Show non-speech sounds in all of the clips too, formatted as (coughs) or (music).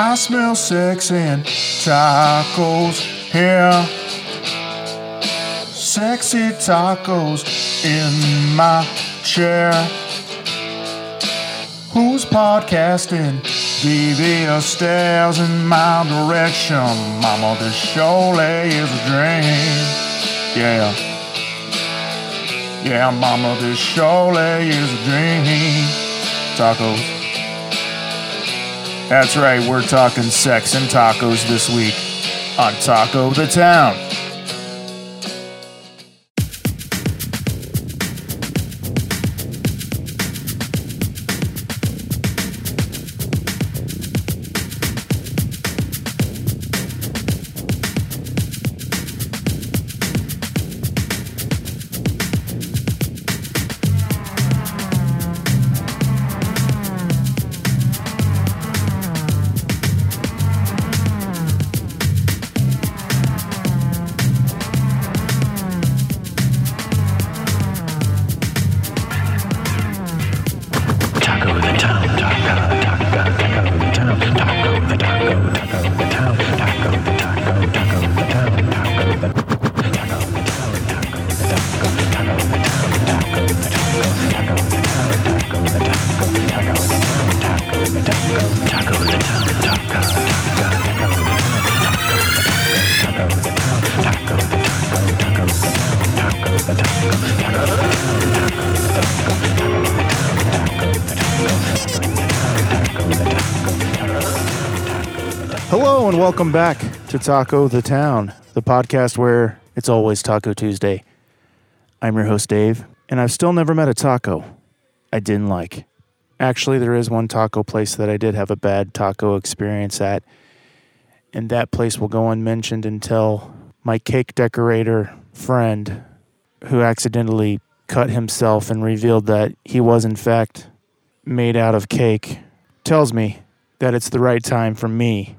I smell sex and tacos here. Sexy tacos in my chair. Who's podcasting? Devious stares in my direction. Mama, this surely is a dream. Yeah. Yeah, mama, this surely is a dream. Tacos. That's right, we're talking sex and tacos this week on Taco the Town. Welcome back to Taco the Town, the podcast where it's always Taco Tuesday. I'm your host, Dave, and I've still never met a taco I didn't like. Actually, there is one taco place that I did have a bad taco experience at, and that place will go unmentioned until my cake decorator friend, who accidentally cut himself and revealed that he was, in fact, made out of cake, tells me that it's the right time for me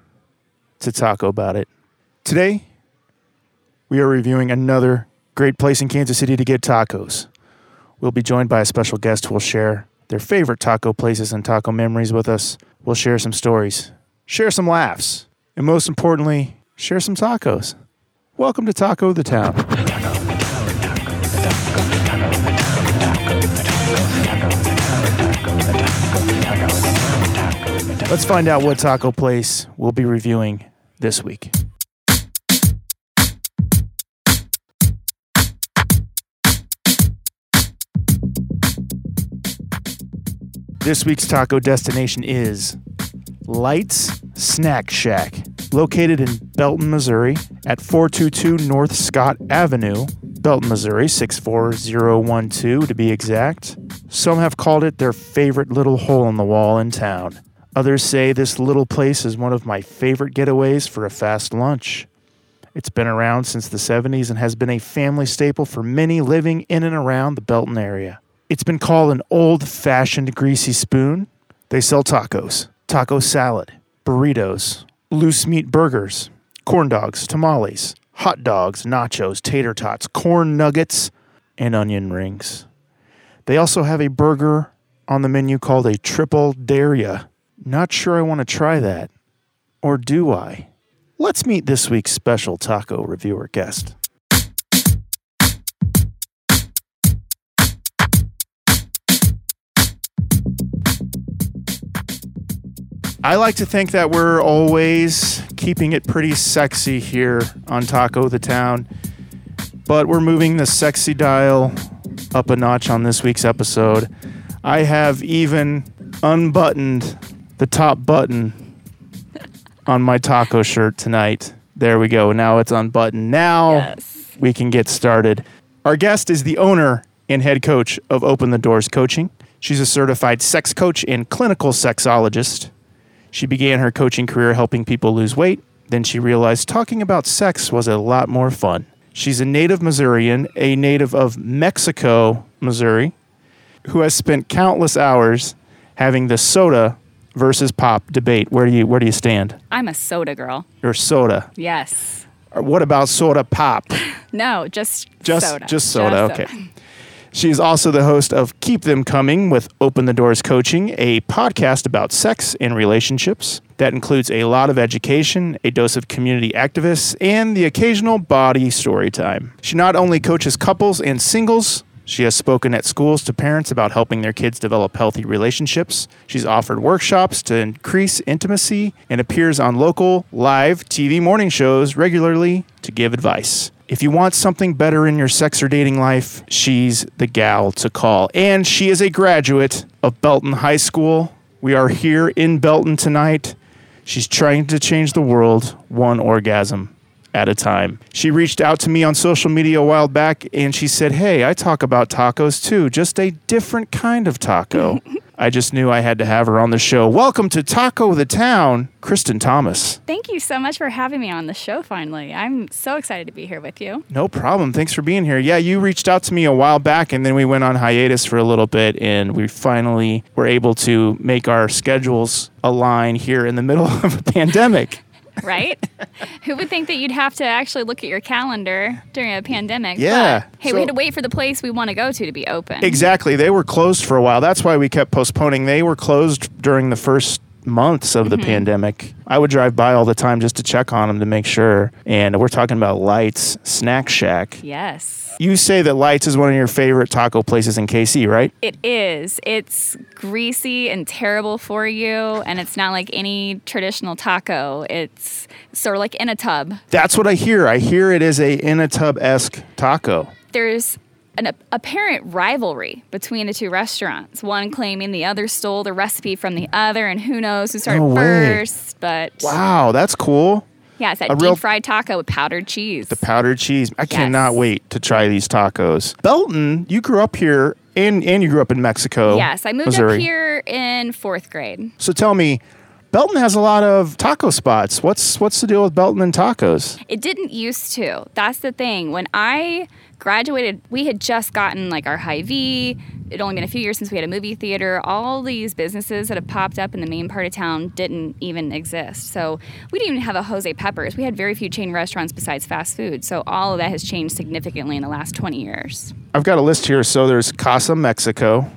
to talk about it. Today, we are reviewing another great place in Kansas City to get tacos. We'll be joined by a special guest who will share their favorite taco places and taco memories with us. We'll share some stories, share some laughs, and most importantly, share some tacos. Welcome to Taco the Town. Let's find out what taco place we'll be reviewing this week. This week's taco destination is Lights Snack Shack, located in Belton, Missouri, at 422 North Scott Avenue, Belton, Missouri, 64012 to be exact. Some have called it their favorite little hole in the wall in town. Others say this little place is one of my favorite getaways for a fast lunch. It's been around since the 70s and has been a family staple for many living in and around the Belton area. It's been called an old fashioned greasy spoon. They sell tacos, taco salad, burritos, loose meat burgers, corn dogs, tamales, hot dogs, nachos, tater tots, corn nuggets, and onion rings. They also have a burger on the menu called a triple daria. Not sure I want to try that. Or do I? Let's meet this week's special taco reviewer guest. I like to think that we're always keeping it pretty sexy here on Taco the Town, but we're moving the sexy dial up a notch on this week's episode. I have even unbuttoned the top button on my taco shirt tonight. There we go. Now it's unbuttoned. Now Yes. we can get started. Our guest is the owner and head coach of Open the Doors Coaching. She's a certified sex coach and clinical sexologist. She began her coaching career helping people lose weight. Then she realized talking about sex was a lot more fun. She's a native Missourian, a native of Mexico, Missouri, who has spent countless hours having the soda versus pop debate. Where do you where do you stand? I'm a soda girl. Or soda? Yes. Or what about soda pop? (laughs) No, just Just soda. just soda. okay. She's also the host of Keep Them Coming with Open the Doors Coaching, a podcast about sex and relationships that includes a lot of education, a dose of community activists, and the occasional body story time. She not only coaches couples and singles, she has spoken at schools to parents about helping their kids develop healthy relationships. She's offered workshops to increase intimacy and appears on local live TV morning shows regularly to give advice. If you want something better in your sex or dating life, she's the gal to call. And she is a graduate of Belton High School. We are here in Belton tonight. She's trying to change the world one orgasm at a time. She reached out to me on social media a while back and she said, Hey, I talk about tacos too, just a different kind of taco. (laughs) I just knew I had to have her on the show. Welcome to Taco the Town, Kristen Thomas. Thank you so much for having me on the show finally. I'm so excited to be here with you. No problem. Thanks for being here. Yeah, you reached out to me a while back and then we went on hiatus for a little bit and we finally were able to make our schedules align here in the middle (laughs) of a pandemic. Right? (laughs) Who would think that you'd have to actually look at your calendar during a pandemic? Yeah. But, hey, So- we had to wait for the place we want to go to to be open. Exactly. They were closed for a while. That's why we kept postponing. They were closed during the first months of the mm-hmm. pandemic. I would drive by all the time just to check on them to make sure. And we're talking about Lights Snack Shack. Yes. You say that Lights is one of your favorite taco places in KC, right? It is. It's greasy and terrible for you, and it's not like any traditional taco. It's sort of like in a tub. That's what I hear. I hear it is a in a tub esque taco. There's an a- apparent rivalry between the two restaurants. One claiming the other stole the recipe from the other, and who knows who started No first. But Wow, that's cool. yeah, it's that A real- deep fried taco with powdered cheese. The powdered cheese. I Yes. cannot wait to try these tacos. Belton, you grew up here and, and you grew up in Mexico. yes, I moved Missouri. up here in fourth grade. So tell me, Belton has a lot of taco spots. What's what's the deal with Belton and tacos? It didn't used to. That's the thing. When I graduated, we had just gotten like our Hy-Vee. It'd only been a few years since we had a movie theater. All these businesses that have popped up in the main part of town didn't even exist. So we didn't even have a Jose Peppers. We had very few chain restaurants besides fast food. So all of that has changed significantly in the last 20 years. I've got a list here. So there's Casa Mexico.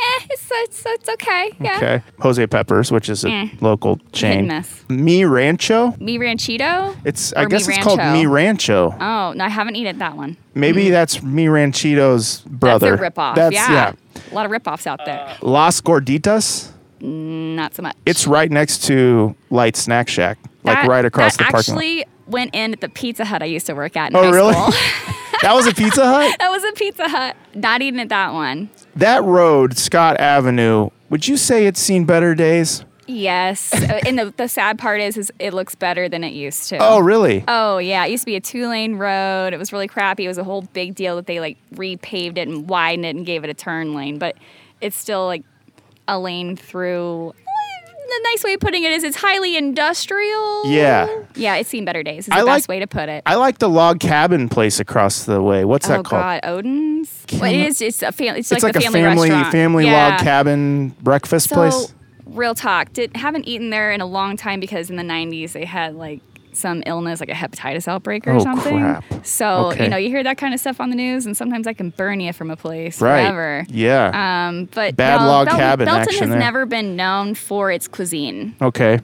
Eh, it's, it's, it's okay. Yeah. Okay. Jose Peppers, which is a Eh. local chain. miss. Mi Rancho. Mi Ranchito? It's Or I Mi guess it's called Rancho? Mi Rancho. Oh, no, I haven't eaten that one. Maybe that's Mi Ranchito's brother. That's a ripoff. That's yeah. A lot of ripoffs out there. Las Gorditas. Not so much. It's right next to Light Snack Shack, like That- right across that the parking lot. actually went in at the Pizza Hut I used to work at in Oh, high really? school. (laughs) That was a Pizza Hut. (laughs) that was a Pizza Hut. Not eating at that one. That road, Scott Avenue. Would you say it's seen better days? Yes. Uh, and the, the sad part is, is it looks better than it used to. Oh, really? Oh yeah, it used to be a two-lane road. It was really crappy. It was a whole big deal that they like repaved it and widened it and gave it a turn lane, but it's still like a lane through. The nice way of putting it is it's highly industrial. Yeah. Yeah, it's seen better days. Is I the like- best way to put it. I like the log cabin place across the way. What's that oh called? God, Odin's. Well, it is. It's a family. It's, It's like, like, a family, family restaurant. family yeah. log cabin breakfast So, place. real talk. Did haven't eaten there in a long time because in the '90s they had like some illness, like a hepatitis outbreak or Oh, something. crap. So Okay. you know, you hear that kind of stuff on the news, and sometimes I can burn you from a place Right. forever. Yeah. Um, but Bad no, log Bel- cabin Belton action has there. never been known for its cuisine, (laughs) okay.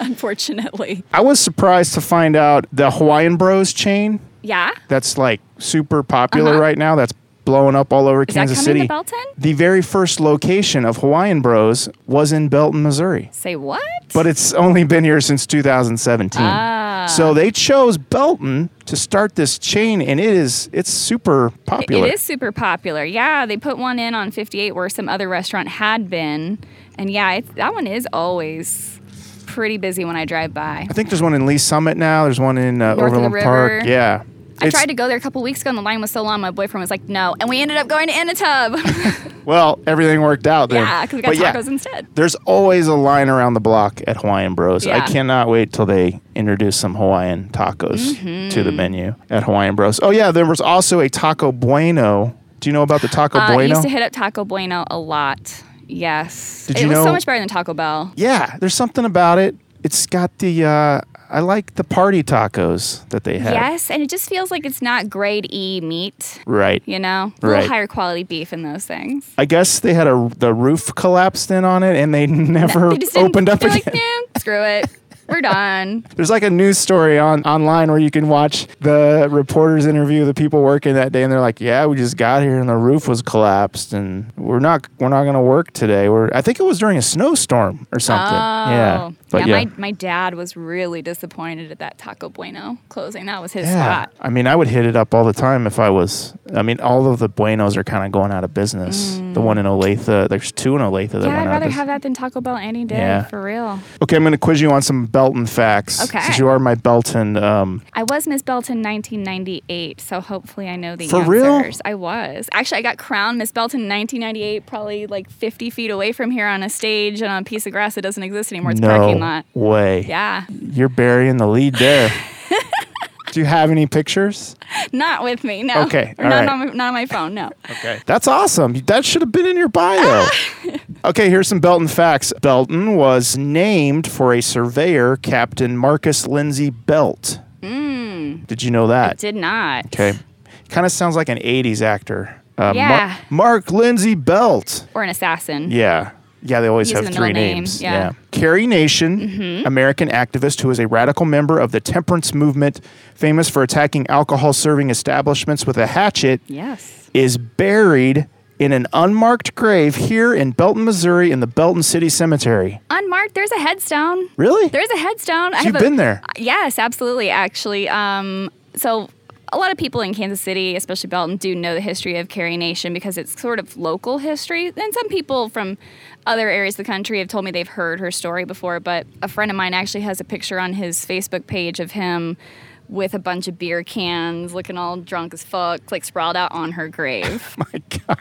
unfortunately. I was surprised to find out the Hawaiian Bros chain Yeah. that's like super popular Uh-huh. right now. That's blowing up all over Is Kansas that coming City. to Belton? The very first location of Hawaiian Bros was in Belton, Missouri. Say what? But it's only been here since 2017. Ah. So they chose Belton to start this chain and it is it's super popular. It is super popular. Yeah, they put one in on 58 where some other restaurant had been, and yeah, it, that one is always pretty busy when I drive by. I think there's one in Lee Summit now. There's one in uh, North of the Overland Park. river. Yeah. I tried to go there a couple weeks ago, and the line was so long. My boyfriend was like, "No," and we ended up going to In-A-Tub. (laughs) Well, everything worked out then. yeah, because we got But yeah, tacos instead. There's always a line around the block at Hawaiian Bros. Yeah. I cannot wait till they introduce some Hawaiian tacos Mm-hmm. to the menu at Hawaiian Bros. Oh yeah, there was also a Taco Bueno. Do you know about the Taco Uh, I used to hit up Taco Bueno a lot. Yes, Did it you was know- so much better than Taco Bell. yeah, there's something about it. It's got the uh, I like the party tacos that they had. Yes, and it just feels like it's not grade E meat. Right. You know, a Right. little higher quality beef in those things. I guess they had a the roof collapsed in on it and they (laughs) never They opened up again. like, nah, screw it. (laughs) We're done. There's like a news story on online where you can watch the reporters interview the people working that day, and they're like, "Yeah, we just got here and the roof was collapsed, and we're not we're not gonna work today. We're I think it was during a snowstorm or something. yeah, Oh. but yeah, yeah, My, my dad was really disappointed at that Taco Bueno closing. That was his yeah. spot. I mean, I would hit it up all the time if I was. I mean, all of the Buenos are kind of going out of business. The one in Olathe, there's two in Olathe that Mm. Yeah, went I'd rather have that than Taco Bell any day, Yeah. for real. Okay, I'm gonna quiz you on some Belton facts. Okay. Since you are my Belton. Um, I was Miss Belton 1998, so hopefully I know the For real? answers. I was. Actually, I got crowned Miss Belton 1998, probably like 50 feet away from here on a stage and on a piece of grass that doesn't exist anymore. It's a no parking lot. way. Yeah. You're burying the lead there. (laughs) Do you have any pictures? Not with me, no. Okay, Or all not, right. on my, not on my phone, no. Okay. That's awesome. That should have been in your bio. (laughs) okay, here's some Belton facts. Belton was named for a surveyor, Captain Marcus Lindsay Belt. Did you know that? I did not. Okay. Kind of sounds like an 80s actor. Uh, Mar- Yeah. Mark Lindsay Belt. Or an assassin. Yeah. Yeah, they always have the three name, names. yeah. Mm-hmm. Carrie Nation, American activist who is a radical member of the temperance movement, famous for attacking alcohol serving establishments with a hatchet, Yes. is buried in an unmarked grave here in Belton, Missouri, in the Belton City Cemetery. Unmarked, there's a headstone. Really? There's a headstone. I You've have a- been there. Yes, absolutely. Actually, um, so a lot of people in Kansas City, especially Belton, do know the history of Carrie Nation because it's sort of local history. And some people from other areas of the country have told me they've heard her story before. But a friend of mine actually has a picture on his Facebook page of him with a bunch of beer cans, looking all drunk as fuck, like sprawled out on her grave. (laughs) My God.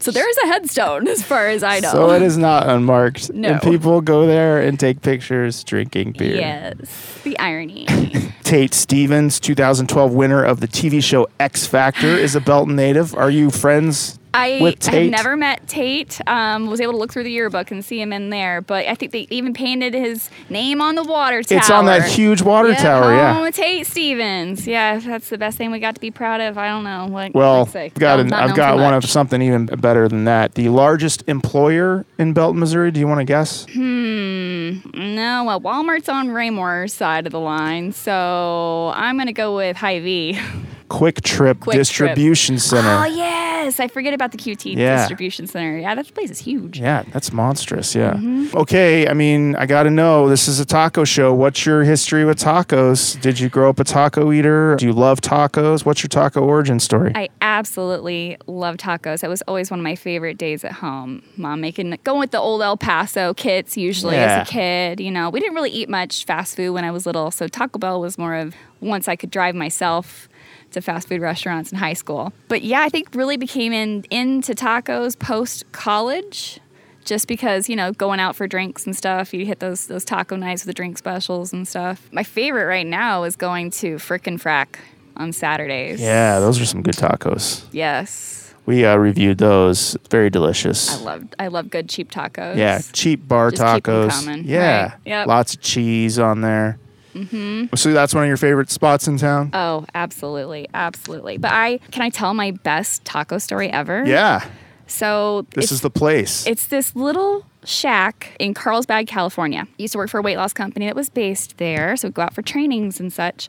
so there's a headstone, as far as I know. So it is not unmarked. No. And people go there and take pictures drinking beer. Yes, the irony. (laughs) Tate Stevens, 2012 winner of the TV show X Factor, is a Belton native. Are you friends I have never met Tate. Um, was able to look through the yearbook and see him in there, but I think they even painted his name on the water tower. It's on that huge water Yeah, tower, yeah. of Tate Stevens. Yeah, that's the best thing we got to be proud of. I don't know what. Well. I've got, an, I've got one of something even better than that. The largest employer in Belton, Missouri. Do you want to guess? Hmm. No, well, Walmart's on Raymore side of the line, so I'm gonna go with Hy-Vee. (laughs) QuikTrip Quick Trip. Distribution Center. Oh yes, I forget about the QT Yeah. distribution center. Yeah, that place is huge. Yeah, that's monstrous. Yeah. Mm-hmm. Okay, I mean, I got to know. This is a taco show. What's your history with tacos? Did you grow up a taco eater? Do you love tacos? What's your taco origin story? I absolutely love tacos. It was always one of my favorite days at home. Mom making going with the old El Paso kits usually Yeah. as a kid. You know, we didn't really eat much fast food when I was little, so Taco Bell was more of once I could drive myself to fast food restaurants in high school. But yeah, I think really became in, into tacos post college. Just because you know, going out for drinks and stuff, you hit those those taco nights with the drink specials and stuff. My favorite right now is going to Fric & Frac on Saturdays. yeah, those are some good tacos. Yes. We uh, reviewed those. Very delicious. I love I love good cheap tacos. Yeah, cheap bar Just tacos. Yeah, right. Yep. lots of cheese on there. Mm-hmm. So that's one of your favorite spots in town. Oh, absolutely, absolutely. But I can I tell my best taco story ever? yeah, So this is the place. it's this little shack in Carlsbad, California. Used to work for a weight loss company that was based there, so we'd go out for trainings and such.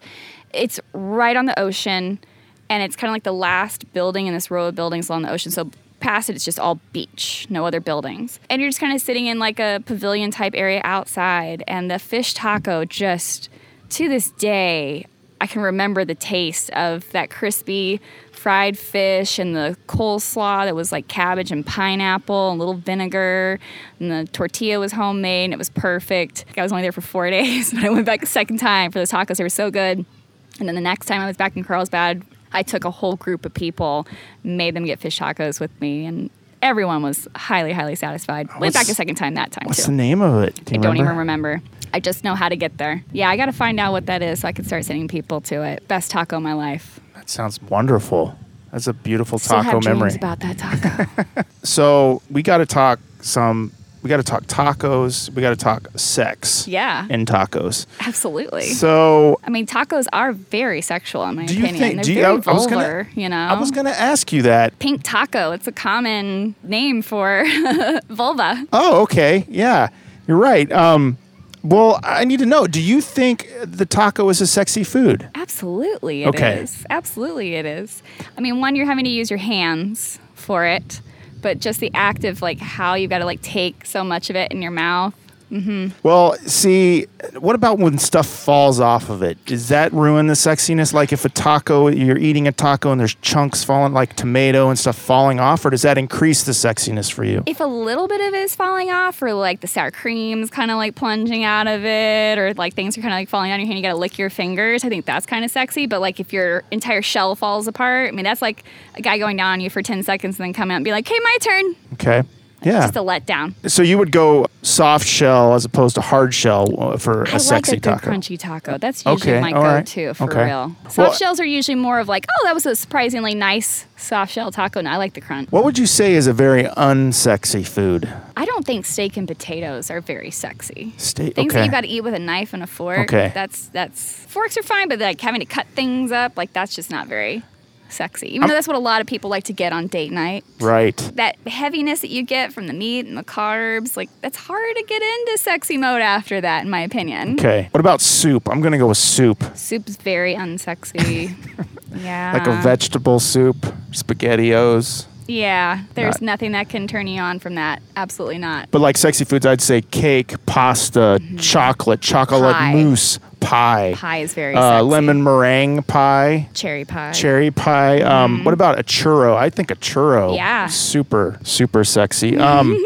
It's right on the ocean, and it's kind of like the last building in this row of buildings along the ocean. So past it, it's just all beach, no other buildings, and you're just kind of sitting in like a pavilion type area outside, and the fish taco just to this day. I can remember the taste of that crispy fried fish and the coleslaw that was like cabbage and pineapple and a little vinegar. And the tortilla was homemade and it was perfect. I was only there for four (laughs) days, but I went back a second time for those tacos. They were so good. And then the next time I was back in Carlsbad, I took a whole group of people, made them get fish tacos with me, and everyone was highly, highly satisfied. Went What's- back a second time that time What's too. the name of it? Do I you don't even remember. I just know how to get there. Yeah, I got to find out what that is so I can start sending people to it. Best taco of my life. That sounds wonderful. That's a beautiful Still taco have memory. dreams about that taco. (laughs) So we got to talk some we got to talk tacos. We got to talk sex Yeah, in tacos. absolutely. So I mean, tacos are very sexual in my Do you opinion. think- They're do you- very I- was gonna- vulgar, you know. I was going to ask you that. Pink taco. It's a common name for (laughs) vulva. Oh, okay. Yeah, you're right. Um, well, I need to know. Do you think the taco is a sexy food? Absolutely, it is. Okay. Absolutely, it is. I mean, one, you're having to use your hands for it, but just the act of like how you got to like take so much of it in your mouth. Mm-hmm. Well, see, what about when stuff falls off of it? Does that ruin the sexiness? Like if a taco, you're eating a taco and there's chunks falling, like tomato and stuff falling off, or does that increase the sexiness for you? If a little bit of it is falling off, or like the sour cream's kind of like plunging out of it, or like things are kind of like falling on your hand, you got to lick your fingers. I think that's kind of sexy. But like if your entire shell falls apart, I mean, that's like a guy going down on you for 10 seconds and then come out and be like, hey, my turn. Okay. Yeah. Just a letdown. So you would go soft shell as opposed to hard shell uh, for a I like sexy a good taco. crunchy taco. That's usually Okay, my all right, go-to for okay. real. Soft Well- shells are usually more of like, oh, that was a surprisingly nice soft shell taco. No, I like the crunch. What would you say is a very unsexy food? I don't think steak and potatoes are very sexy. Steak. Things that okay. you got to eat with a knife and a fork. Okay. That's that's forks are fine, but like having to cut things up, like that's just not very sexy. Even though that's what a lot of people like to get on date night. right. That heaviness that you get from the meat and the carbs, like that's hard to get into sexy mode after that, in my opinion. Okay. What about soup? I'm gonna go with soup, Soup's very unsexy. (laughs) yeah. like a vegetable soup, spaghettios. Yeah, there's Not- nothing that can turn you on from that. Absolutely not. But like sexy foods, I'd say cake, pasta, chocolate, chocolate Mm-hmm. Pie. mousse, pie, Pie is very uh, sexy. lemon meringue pie, cherry pie. cherry pie. Um, what about a churro? I think a churro. Yeah. Super, super sexy. (laughs) Um,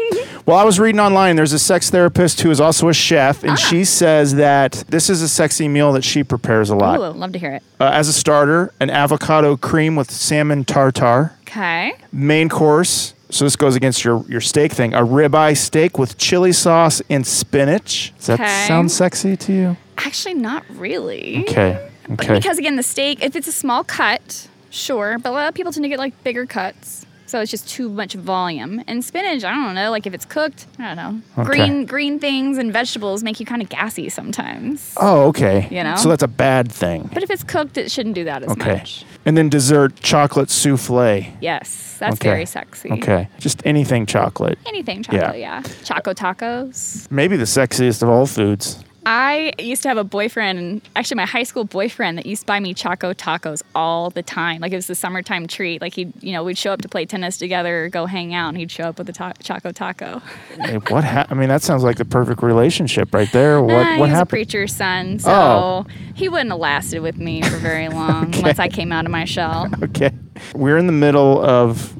well, I was reading online. There's a sex therapist who is also a chef, Ah. and she says that this is a sexy meal that she prepares a lot. Ooh, love to hear it. Uh, as a starter, an avocado cream with salmon tartar. Okay. Main course. So this goes against your your steak thing. A ribeye steak with chili sauce and spinach. Does that Okay. sound sexy to you? Actually, not really. Okay. Okay. Because again, the steak, if it's a small cut, sure, but a lot of people tend to get like bigger cuts. So it's just too much volume. And spinach, I don't know, like if it's cooked, I don't know. Okay. Green green things and vegetables make you kind of gassy sometimes. oh, okay. You know? So that's a bad thing. But if it's cooked, it shouldn't do that as Okay. much. And then dessert chocolate souffle. Yes, that's Okay. very sexy. Okay. Just anything chocolate. Anything chocolate, yeah. Choco tacos. Maybe the sexiest of all foods. I used to have a boyfriend, actually my high school boyfriend, that used to buy me Choco tacos all the time. Like it was the summertime treat. Like he, you know, we'd show up to play tennis together, or go hang out, and he'd show up with a ta- Choco taco. Hey, what? Ha- I mean, that sounds like the perfect relationship right there. What? Nah, what he was a preacher's son, oh. so Oh. he wouldn't have lasted with me for very long (laughs) once I came out of my shell. (laughs) Okay. We're in the middle of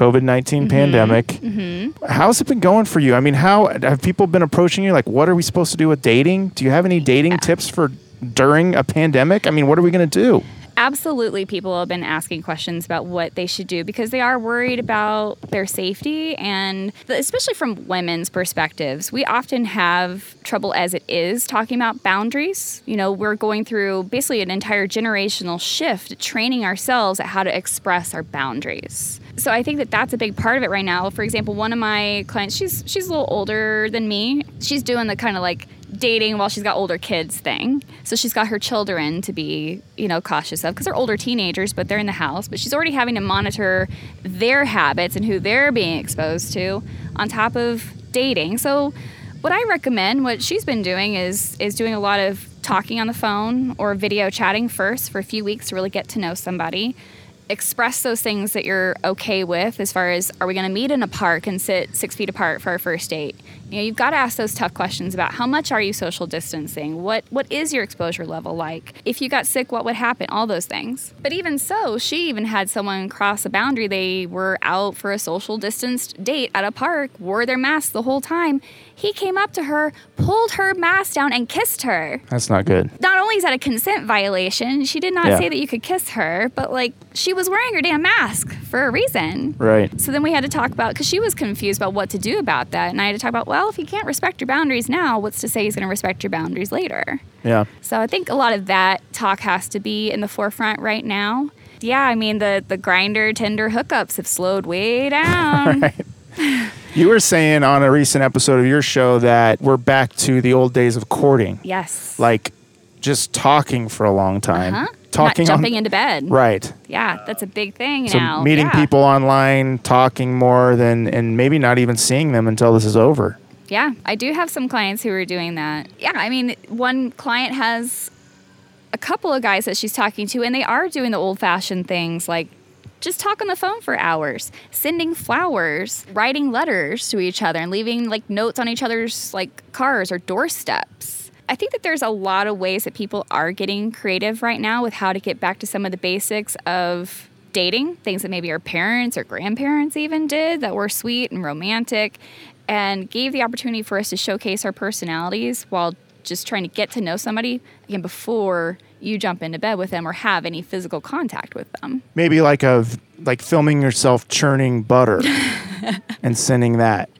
COVID 19 Mm-hmm. pandemic. How's it been going for you? I mean, how have people been approaching you? Like, what are we supposed to do with dating? Do you have any dating tips for during a pandemic? I mean, what are we going to do? Absolutely, people have been asking questions about what they should do because they are worried about their safety. And especially from women's perspectives, we often have trouble as it is talking about boundaries. You know, we're going through basically an entire generational shift, training ourselves at how to express our boundaries. So I think that that's a big part of it right now. For example, one of my clients, she's she's a little older than me. She's doing the kind of like dating while she's got older kids thing. So she's got her children to be, you know, cautious of because they're older teenagers, but they're in the house. But she's already having to monitor their habits and who they're being exposed to on top of dating. So what I recommend, what she's been doing is is doing a lot of talking on the phone or video chatting first for a few weeks to really get to know somebody express those things that you're okay with as far as are we going to meet in a park and sit six feet apart for our first date you know you've got to ask those tough questions about how much are you social distancing what what is your exposure level like if you got sick what would happen all those things but even so she even had someone cross a boundary they were out for a social distanced date at a park wore their mask the whole time he came up to her pulled her mask down and kissed her That's not good. not only is that a consent violation, she did not Yeah. say that you could kiss her, but like she was wearing her damn mask for a reason. Right. So then we had to talk about because she was confused about what to do about that, and I had to talk about well, if you can't respect your boundaries now, what's to say he's going to respect your boundaries later? Yeah. So I think a lot of that talk has to be in the forefront right now. Yeah, I mean the the Grindr Tinder hookups have slowed way (laughs) down. You were saying on a recent episode of your show that we're back to the old days of courting, Yes. like just talking for a long time, huh? talking Not on- jumping into bed. right. Yeah, that's a big thing So now. meeting Yeah. people online, talking more than, and maybe not even seeing them until this is over. Yeah, I do have some clients who are doing that. Yeah, I mean, one client has a couple of guys that she's talking to, and they are doing the old fashioned things like just talk on the phone for hours, sending flowers, writing letters to each other, and leaving like notes on each other's like cars or doorsteps. I think that there's a lot of ways that people are getting creative right now with how to get back to some of the basics of dating, things that maybe our parents or grandparents even did that were sweet and romantic, and gave the opportunity for us to showcase our personalities while just trying to get to know somebody again before you jump into bed with them or have any physical contact with them. Maybe like a like filming yourself churning butter (laughs) and sending that.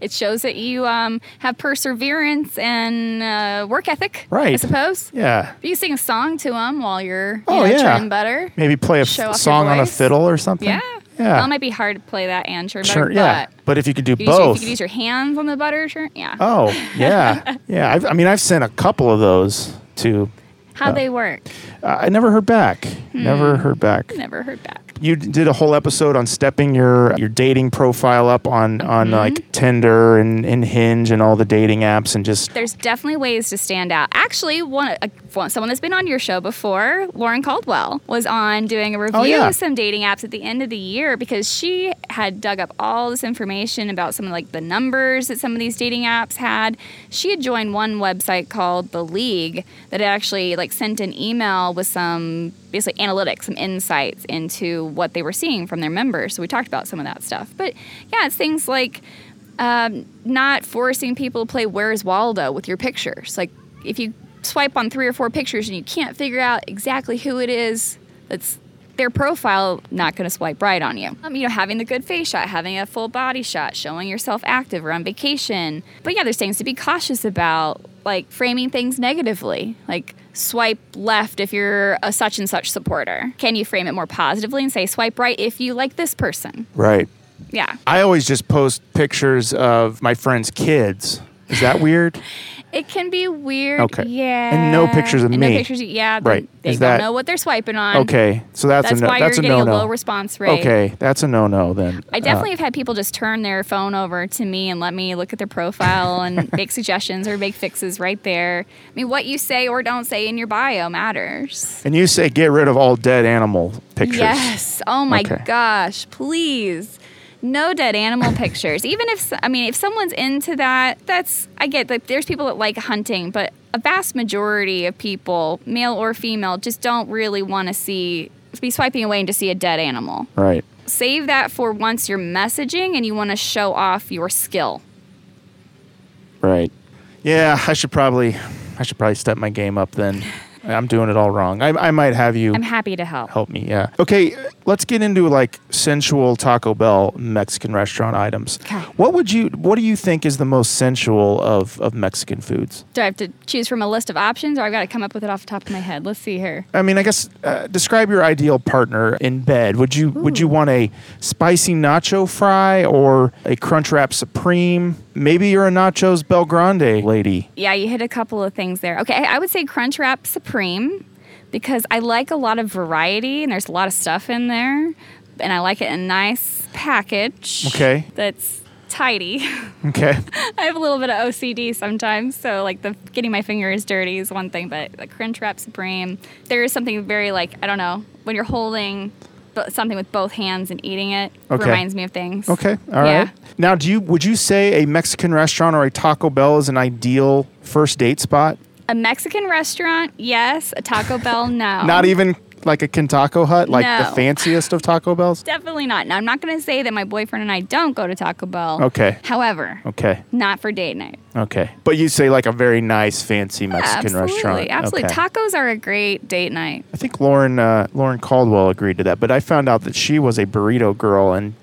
It shows that you um, have perseverance and uh, work ethic, right? I suppose. Yeah. If you sing a song to them while you're you Oh, know, yeah. churning butter, Maybe play a f- Show off your song on a fiddle or something. yeah. Yeah. Well, it might be hard to play that and churn Sure. butter, Yeah. but But if you could do you, your, if both. you could use your hands on the butter churn, yeah. oh, yeah. (laughs) Yeah. I've, I mean, I've sent a couple of those to. How'd they work? Uh, I never heard back. Never Hmm. heard back. Never heard back. You did a whole episode on stepping your your dating profile up on on Mm-hmm. like Tinder and, and Hinge and all the dating apps and just There's definitely ways to stand out. Actually, one, uh, someone that's been on your show before, Lauren Caldwell, was on doing a review Oh, yeah. of some dating apps at the end of the year because she had dug up all this information about some of like the numbers that some of these dating apps had. She had joined one website called The League that actually like sent an email with some basically analytics, some insights into what they were seeing from their members. So we talked about some of that stuff. But yeah, it's things like um, not forcing people to play Where's Waldo with your pictures. Like if you swipe on three or four pictures and you can't figure out exactly who it is that's their profile not going to swipe right on you. Um, you know, having the good face shot, having a full body shot, showing yourself active or on vacation. But yeah, there's things to be cautious about, like framing things negatively, like swipe left if you're a such and such supporter. Can you frame it more positively and say swipe right if you like this person? right. Yeah. I always just post pictures of my friends' kids. Is that weird? (laughs) It can be weird. Okay. Yeah. And no pictures of And me. No pictures. Of, Yeah. they- Right. They Is don't that- know what they're swiping on. Okay, so that's, That's a no, why that's you're a getting no a low response rate. Okay, that's a no no then. I Uh, definitely have had people just turn their phone over to me and let me look at their profile and (laughs) make suggestions or make fixes right there. I mean, what you say or don't say in your bio matters. and you say get rid of all dead animal pictures. Yes. Oh my Okay. gosh. Please. No dead animal pictures. Even if I mean if someone's into that, that's I get that there's people that like hunting, but a vast majority of people, male or female, just don't really want to see be swiping away and to see a dead animal. Right. Save that for once you're messaging and you want to show off your skill. Right. Yeah, I should probably I should probably step my game up then. I'm doing it all wrong. I, I might have you I'm happy to help. help me. Yeah. Okay, let's get into like sensual Taco Bell Mexican restaurant items. Okay. What would you what do you think is the most sensual of of Mexican foods? Do I have to choose from a list of options or I've got to come up with it off the top of my head? Let's see here. I mean, I guess uh, describe your ideal partner in bed. Would you would you want a spicy nacho fry or a Crunchwrap Supreme? Maybe you're a Nachos BellGrande lady. Yeah, you hit a couple of things there. Okay, I would say Crunchwrap Supreme because I like a lot of variety and there's a lot of stuff in there. And I like it in a nice package. Okay. That's tidy. (laughs) Okay. I have a little bit of OCD sometimes, so like the getting my fingers dirty is one thing, but the Crunchwrap Supreme, there is something very like I don't know when you're holding something with both hands and eating it Okay. reminds me of things. Okay. All right. Yeah. Now, do you would you say a Mexican restaurant or a Taco Bell is an ideal first date spot? A Mexican restaurant, yes. A Taco Bell, no. (laughs) Not even like a Kentaco Hut, like the fanciest of Taco Bells. Definitely not. Now I'm not going to say that my boyfriend and I don't go to Taco Bell. Okay. However, Okay. not for date night. Okay. But you say like a very nice, fancy Mexican absolutely, restaurant. absolutely. Okay. Tacos are a great date night. I think Lauren uh, Lauren Caldwell agreed to that, but I found out that she was a burrito girl, and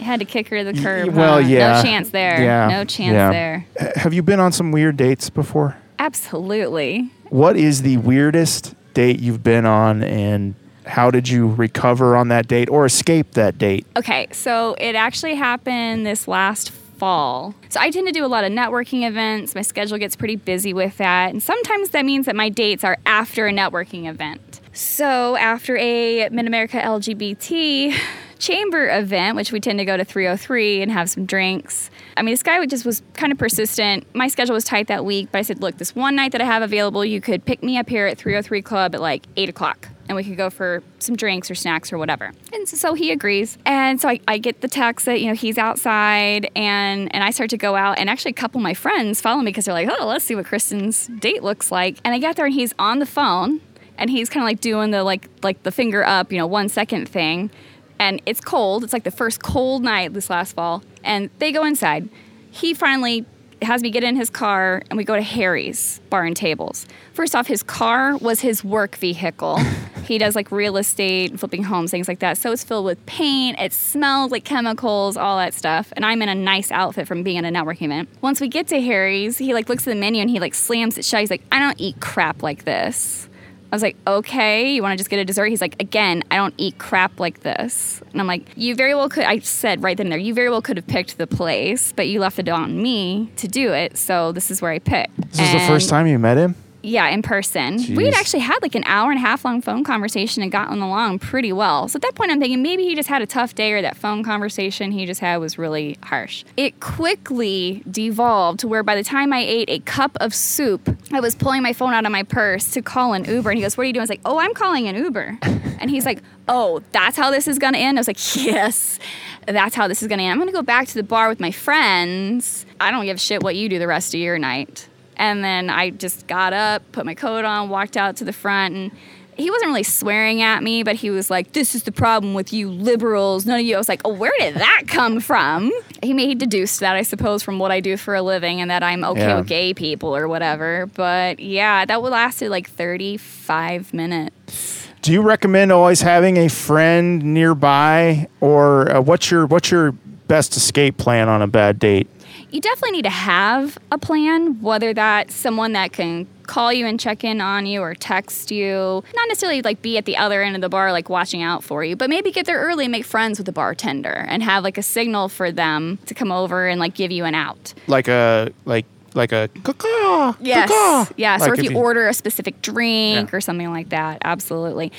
had to kick her to the Y- curb. well, huh? yeah. No chance there. Yeah, No chance yeah. there. h- have you been on some weird dates before? Absolutely. What is the weirdest date you've been on, and how did you recover on that date or escape that date? Okay, so it actually happened this last fall. So I tend to do a lot of networking events. My schedule gets pretty busy with that. And sometimes that means that my dates are after a networking event. So after a Mid America LGBT chamber event, which we tend to go to 303 and have some drinks. I mean, this guy just was kind of persistent. My schedule was tight that week, but I said, look, this one night that I have available, you could pick me up here at 303 Club at like 8 o'clock and we could go for some drinks or snacks or whatever. And so, he agrees. And so I, I, get the text that, you know, he's outside and, and I start to go out and actually a couple of my friends follow me because they're like, oh, let's see what Kristen's date looks like. And I get there and he's on the phone and he's kind of like doing the like like the finger up, you know, one second thing. And it's cold. It's like the first cold night this last fall. And they go inside. He finally has me get in his car and we go to Harry's Bar and Tables. First off, his car was his work vehicle. (laughs) he does like real estate, flipping homes, things like that. So it's filled with paint, it smells like chemicals, all that stuff. And I'm in a nice outfit from being at a networking event. Once we get to Harry's, he like looks at the menu and he like slams it shut. He's like, I don't eat crap like this. I was like, okay, you want to just get a dessert? He's like, again, I don't eat crap like this. And I'm like, you very well could, I said right then and there, you very well could have picked the place, but you left it on me to do it. So this is where I picked. This is the first time you met him? Yeah, in person. Jeez. We had actually had like an hour and a half long phone conversation and gotten along pretty well. So at that point, I'm thinking maybe he just had a tough day or that phone conversation he just had was really harsh. It quickly devolved to where by the time I ate a cup of soup, I was pulling my phone out of my purse to call an Uber. And he goes, What are you doing? I was like, Oh, I'm calling an Uber. (laughs) and he's like, Oh, that's how this is going to end? I was like, Yes that's how this is going to end. I'm going to go back to the bar with my friends. I don't give a shit what you do the rest of your night. And then I just got up, put my coat on, walked out to the front, and he wasn't really swearing at me, but he was like, "This is the problem with you liberals. None of you." I was like, "Oh, where did that come from?" He made deduced that I suppose from what I do for a living and that I'm okay yeah. with gay people or whatever. But yeah, that lasted like 35 minutes. Do you recommend always having a friend nearby, or uh, what's your what's your best escape plan on a bad date? You definitely need to have a plan, whether that's someone that can call you and check in on you or text you. Not necessarily like be at the other end of the bar, like watching out for you, but maybe get there early and make friends with the bartender and have like a signal for them to come over and like give you an out. Like a, like, like a caw yes yes like or if, if you, you, order a specific drink yeah. or something like that absolutely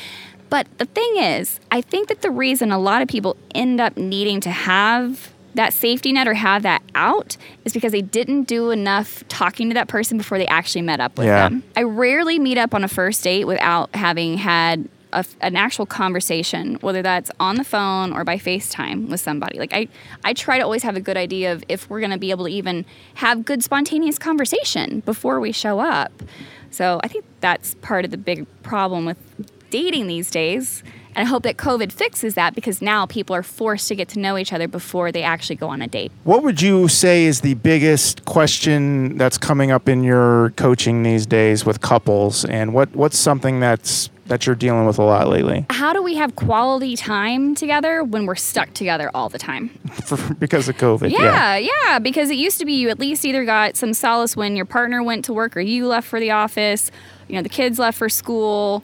but the thing is i think that the reason a lot of people end up needing to have that safety net or have that out is because they didn't do enough talking to that person before they actually met up with yeah. them. I rarely meet up on a first date without having had a, an actual conversation, whether that's on the phone or by FaceTime with somebody. Like I, I try to always have a good idea of if we're going to be able to even have good spontaneous conversation before we show up. So I think that's part of the big problem with dating these days and I hope that COVID fixes that because now people are forced to get to know each other before they actually go on a date. What would you say is the biggest question that's coming up in your coaching these days with couples and what what's something that's that you're dealing with a lot lately? How do we have quality time together when we're stuck together all the time? (laughs) For, because of COVID. Yeah, yeah, yeah, because it used to be you at least either got some solace when your partner went to work or you left for the office, you know, the kids left for school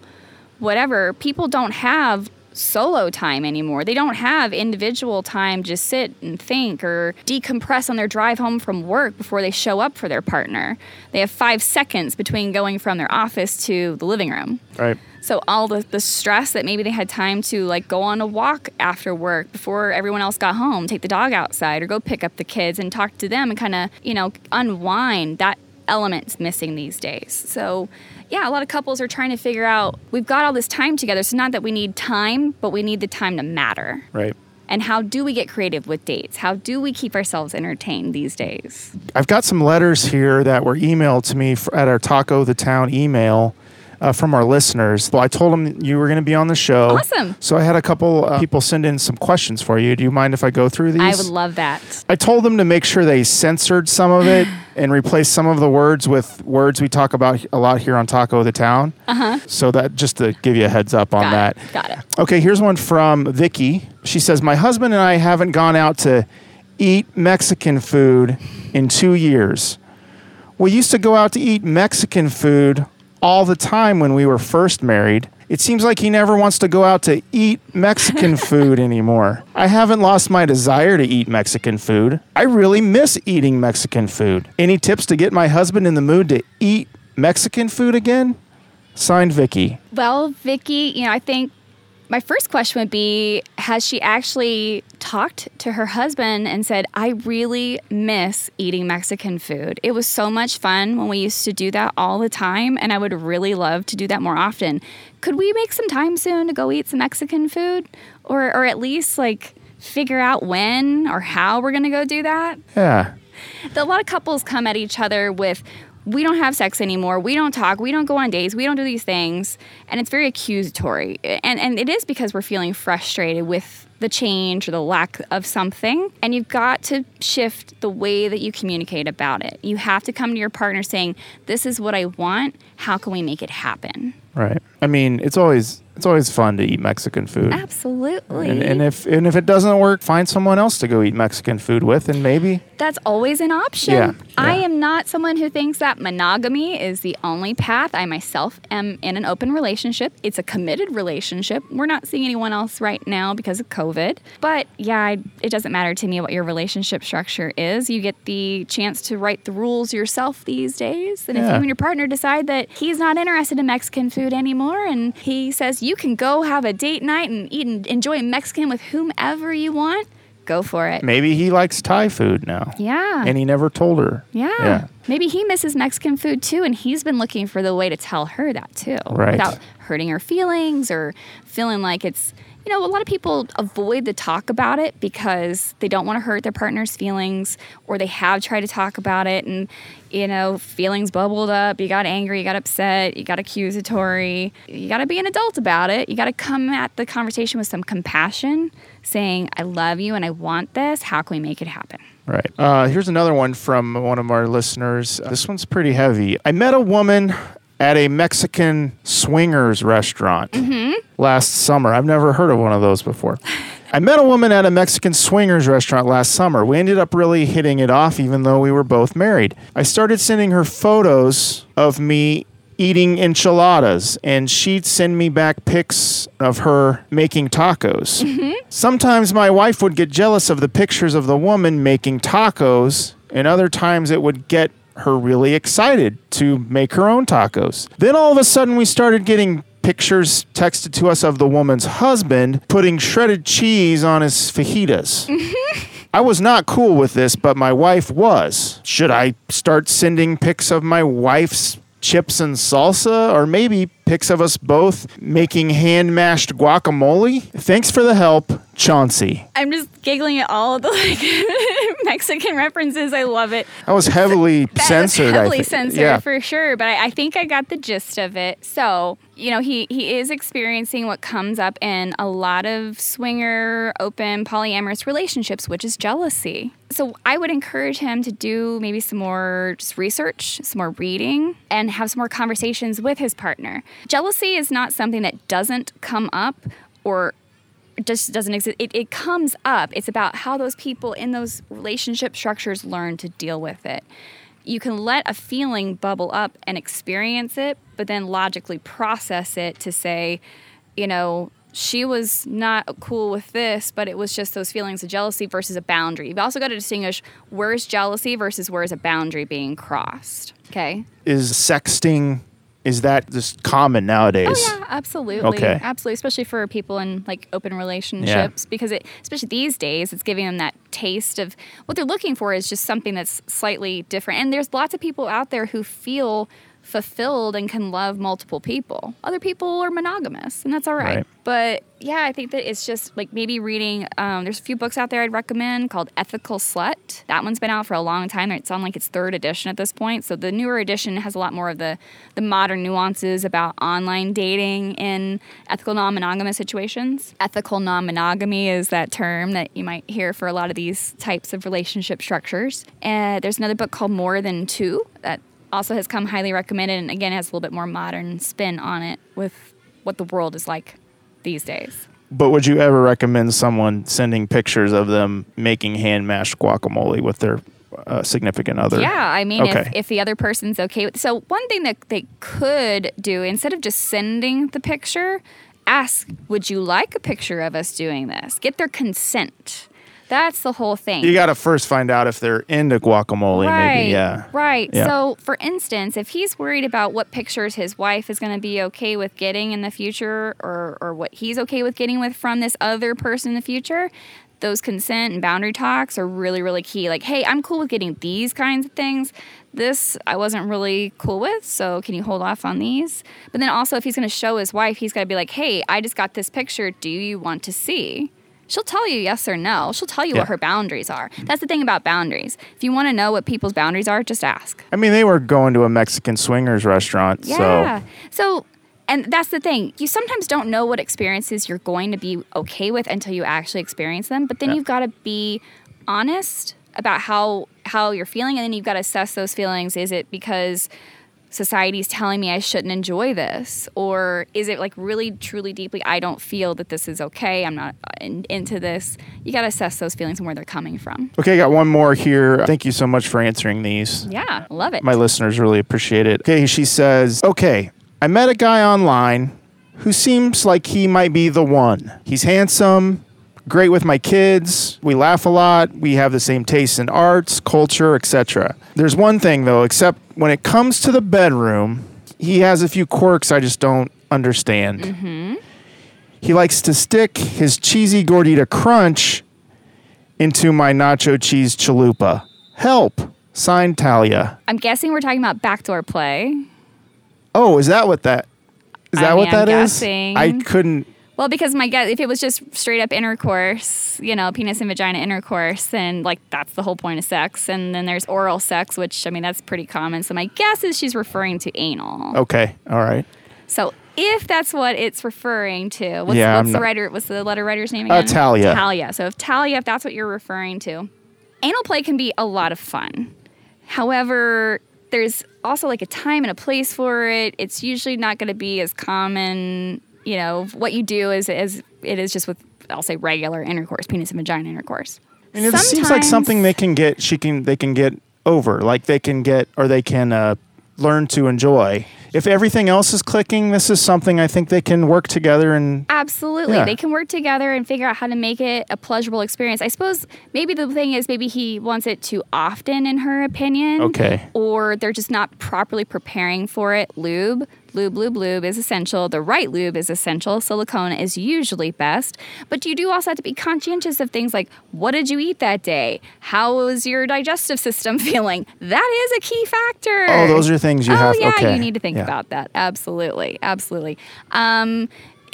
whatever, people don't have solo time anymore. They don't have individual time just sit and think or decompress on their drive home from work before they show up for their partner. They have 5 seconds between going from their office to the living room. Right. So all the, the stress that maybe they had time to like go on a walk after work before everyone else got home, take the dog outside or go pick up the kids and talk to them and kind of, you know, unwind that element's missing these days. So yeah, a lot of couples are trying to figure out we've got all this time together. So not that we need time, but we need the time to matter. Right. And how do we get creative with dates? How do we keep ourselves entertained these days? I've got some letters here that were emailed to me at our Taco the Town email uh, from our listeners. Well, I told them you were going to be on the show. Awesome. So I had a couple uh, people send in some questions for you. Do you mind if I go through these? I would love that. I told them to make sure they censored some of it (sighs) and replace some of the words with words we talk about a lot here on Taco the Town. Uh-huh. So that just to give you a heads up on Got that. It. Got it. Okay, here's one from Vicky. She says, "My husband and I haven't gone out to eat Mexican food in 2 years. We used to go out to eat Mexican food all the time when we were first married. It seems like he never wants to go out to eat Mexican (laughs) food anymore. I haven't lost my desire to eat Mexican food. I really miss eating Mexican food. Any tips to get my husband in the mood to eat Mexican food again? Signed Vicky. Well, Vicky, you know, I think my first question would be Has she actually talked to her husband and said, I really miss eating Mexican food? It was so much fun when we used to do that all the time, and I would really love to do that more often. Could we make some time soon to go eat some Mexican food? Or, or at least like figure out when or how we're gonna go do that? Yeah. a lot of couples come at each other with we don't have sex anymore. We don't talk. We don't go on dates. We don't do these things. And it's very accusatory. And and it is because we're feeling frustrated with the change or the lack of something. And you've got to shift the way that you communicate about it. You have to come to your partner saying this is what i want. How can we make it happen Right. I mean, it's always it's always fun to eat Mexican food. absolutely And, and if and if it doesn't work, find someone else to go eat Mexican food with, and maybe That's always an option. Yeah, I yeah. am not someone who thinks that monogamy is the only path. I myself am in an open relationship. It's a committed relationship. We're not seeing anyone else right now because of COVID. But yeah, I, it doesn't matter to me what your relationship structure is. You get the chance to write the rules yourself these days. And if you and your partner decide that he's not interested in Mexican food anymore and he says you can go have a date night and eat and enjoy Mexican with whomever you want, go for it. maybe he likes Thai food now. Yeah. And he never told her. Yeah. Yeah. Maybe he misses Mexican food too, and he's been looking for the way to tell her that too. Right. Without hurting her feelings or feeling like it's, you know, a lot of people avoid the talk about it because they don't want to hurt their partner's feelings or they have tried to talk about it and, you know, feelings bubbled up. You got angry, you got upset, you got accusatory. You got to be an adult about it. You got to come at the conversation with some compassion, saying, I love you and I want this. How can we make it happen? Right. Uh, here's another one from one of our listeners. This one's pretty heavy. I met a woman at a Mexican swingers restaurant last summer. I've never heard of one of those before. I met a woman at a Mexican swingers restaurant last summer. We ended up really hitting it off, even though we were both married. I started sending her photos of me eating enchiladas, and she'd send me back pics of her making tacos. Sometimes my wife would get jealous of the pictures of the woman making tacos, and other times it would get her really excited to make her own tacos. Then all of a sudden we started getting pictures texted to us of the woman's husband putting shredded cheese on his fajitas. Mm-hmm. (laughs) I was not cool with this, but my wife was. Should I start sending pics of my wife's chips and salsa, or maybe pics of us both making hand mashed guacamole? Thanks for the help, Chauncey. I'm just giggling at all of the like (laughs) Mexican references. I love it. I was heavily That was censored. I heavily censored Yeah. for sure, but I, I think I got the gist of it. So, you know, he he is experiencing what comes up in a lot of swinger, open, polyamorous relationships, which is jealousy. So I would encourage him to do maybe some more just research, some more reading, and have some more conversations with his partner. Jealousy is not something that doesn't come up or just doesn't exist. It, it comes up. It's about how those people in those relationship structures learn to deal with it. You can let a feeling bubble up and experience it, but then logically process it to say, you know, she was not cool with this, but it was just those feelings of jealousy versus a boundary. You've also got to distinguish where's jealousy versus where's a boundary being crossed. Okay. Is sexting is that just common nowadays? Oh yeah, absolutely. Okay. Absolutely, especially for people in like open relationships because it especially these days it's giving them that taste of what they're looking for is just something that's slightly different. And there's lots of people out there who feel fulfilled and can love multiple people. Other people are monogamous, and that's all right. Right. But yeah, I think that it's just like maybe reading. Um, there's a few books out there I'd recommend called Ethical Slut. That one's been out for a long time. It's on like its third edition at this point. So the newer edition has a lot more of the the modern nuances about online dating in ethical non-monogamous situations. Ethical non-monogamy is that term that you might hear for a lot of these types of relationship structures. Uh, there's another book called More Than Two that also has come highly recommended and again has a little bit more modern spin on it with what the world is like these days. But would you ever recommend someone sending pictures of them making hand mashed guacamole with their uh, significant other. Yeah, I mean, Okay. if, if the other person's okay with. So one thing that they could do instead of just sending the picture, ask, "Would you like a picture of us doing this?" Get their consent. That's the whole thing. You got to first find out if they're into guacamole, right. maybe. Yeah. Right. Yeah. So, for instance, if he's worried about what pictures his wife is going to be okay with getting in the future or, or what he's okay with getting with from this other person in the future, those consent and boundary talks are really, really key. Like, hey, I'm cool with getting these kinds of things. This I wasn't really cool with, so can you hold off on these? But then also, if he's going to show his wife, he's got to be like, hey, I just got this picture. Do you want to see? She'll tell you yes or no. She'll tell you Yeah. what her boundaries are. That's the thing about boundaries. If you want to know what people's boundaries are, just ask. I mean, they were going to a Mexican swingers restaurant. Yeah. So So, and that's the thing. You sometimes don't know what experiences you're going to be okay with until you actually experience them. But then Yeah. you've got to be honest about how how you're feeling, and then you've got to assess those feelings. Is it because society's telling me I shouldn't enjoy this, or is it like really, truly, deeply I don't feel that this is okay? I'm not uh, in, into this. You got to assess those feelings and where they're coming from. Okay, I got one more here. Thank you so much for answering these. Yeah, love it. My listeners really appreciate it. Okay, she says, Okay, I met a guy online who seems like he might be the one. He's handsome, great with my kids. We laugh a lot. We have the same tastes in arts, culture, etc. There's one thing though, except when it comes to the bedroom, he has a few quirks I just don't understand. Mm-hmm. He likes to stick his cheesy gordita crunch into my nacho cheese chalupa. Help. Signed Talia. I'm guessing we're talking about backdoor play. Oh, is that what that is I that what mean, I'm that is? guessing. I couldn't Well, because my guess, if it was just straight up intercourse, you know, penis and vagina intercourse, then like that's the whole point of sex. And then there's oral sex, which I mean that's pretty common. So my guess is she's referring to anal. Okay. All right. So if that's what it's referring to, what's, Yeah, what's the not- writer? What's the letter writer's name Uh, again? Talia. Talia. So if Talia, if that's what you're referring to, anal play can be a lot of fun. However, there's also like a time and a place for it. It's usually not going to be as common. You know, what you do is is it is just with I'll say regular intercourse, penis and vagina intercourse. And it seems like something they can get she can they can get over. Like they can get or they can uh, learn to enjoy. If everything else is clicking, this is something I think they can work together and Absolutely. Yeah. They can work together and figure out how to make it a pleasurable experience. I suppose maybe the thing is maybe he wants it too often in her opinion. Okay. Or they're just not properly preparing for it. Lube, lube, lube, lube is essential. The right lube is essential. Silicone is usually best. But you do also have to be conscientious of things like what did you eat that day? How was your digestive system (laughs) feeling? That is a key factor. Oh, those are things you oh, have- yeah, okay. you need to think Yeah. about that. Absolutely, absolutely. Um,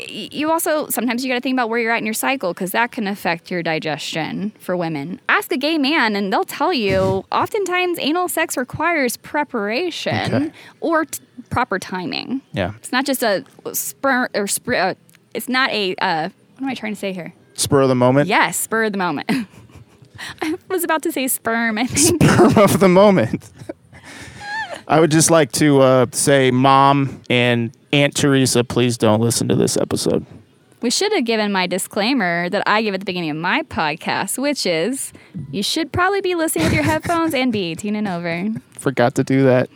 you also sometimes you got to think about where you're at in your cycle because that can affect your digestion for women. Ask a gay man and they'll tell you. (laughs) Oftentimes, anal sex requires preparation Okay. or t- proper timing. yeah. It's not just a spur or spr- uh, it's not a uh, what am I trying to say here? Spur of the moment. Yes, spur of the moment. (laughs) I was about to say sperm. I think. Spur of the moment. (laughs) I would just like to uh, say, Mom and Aunt Teresa, please don't listen to this episode. We should have given my disclaimer that I give at the beginning of my podcast, which is you should probably be listening with your headphones and be 18 and over. Forgot to do that.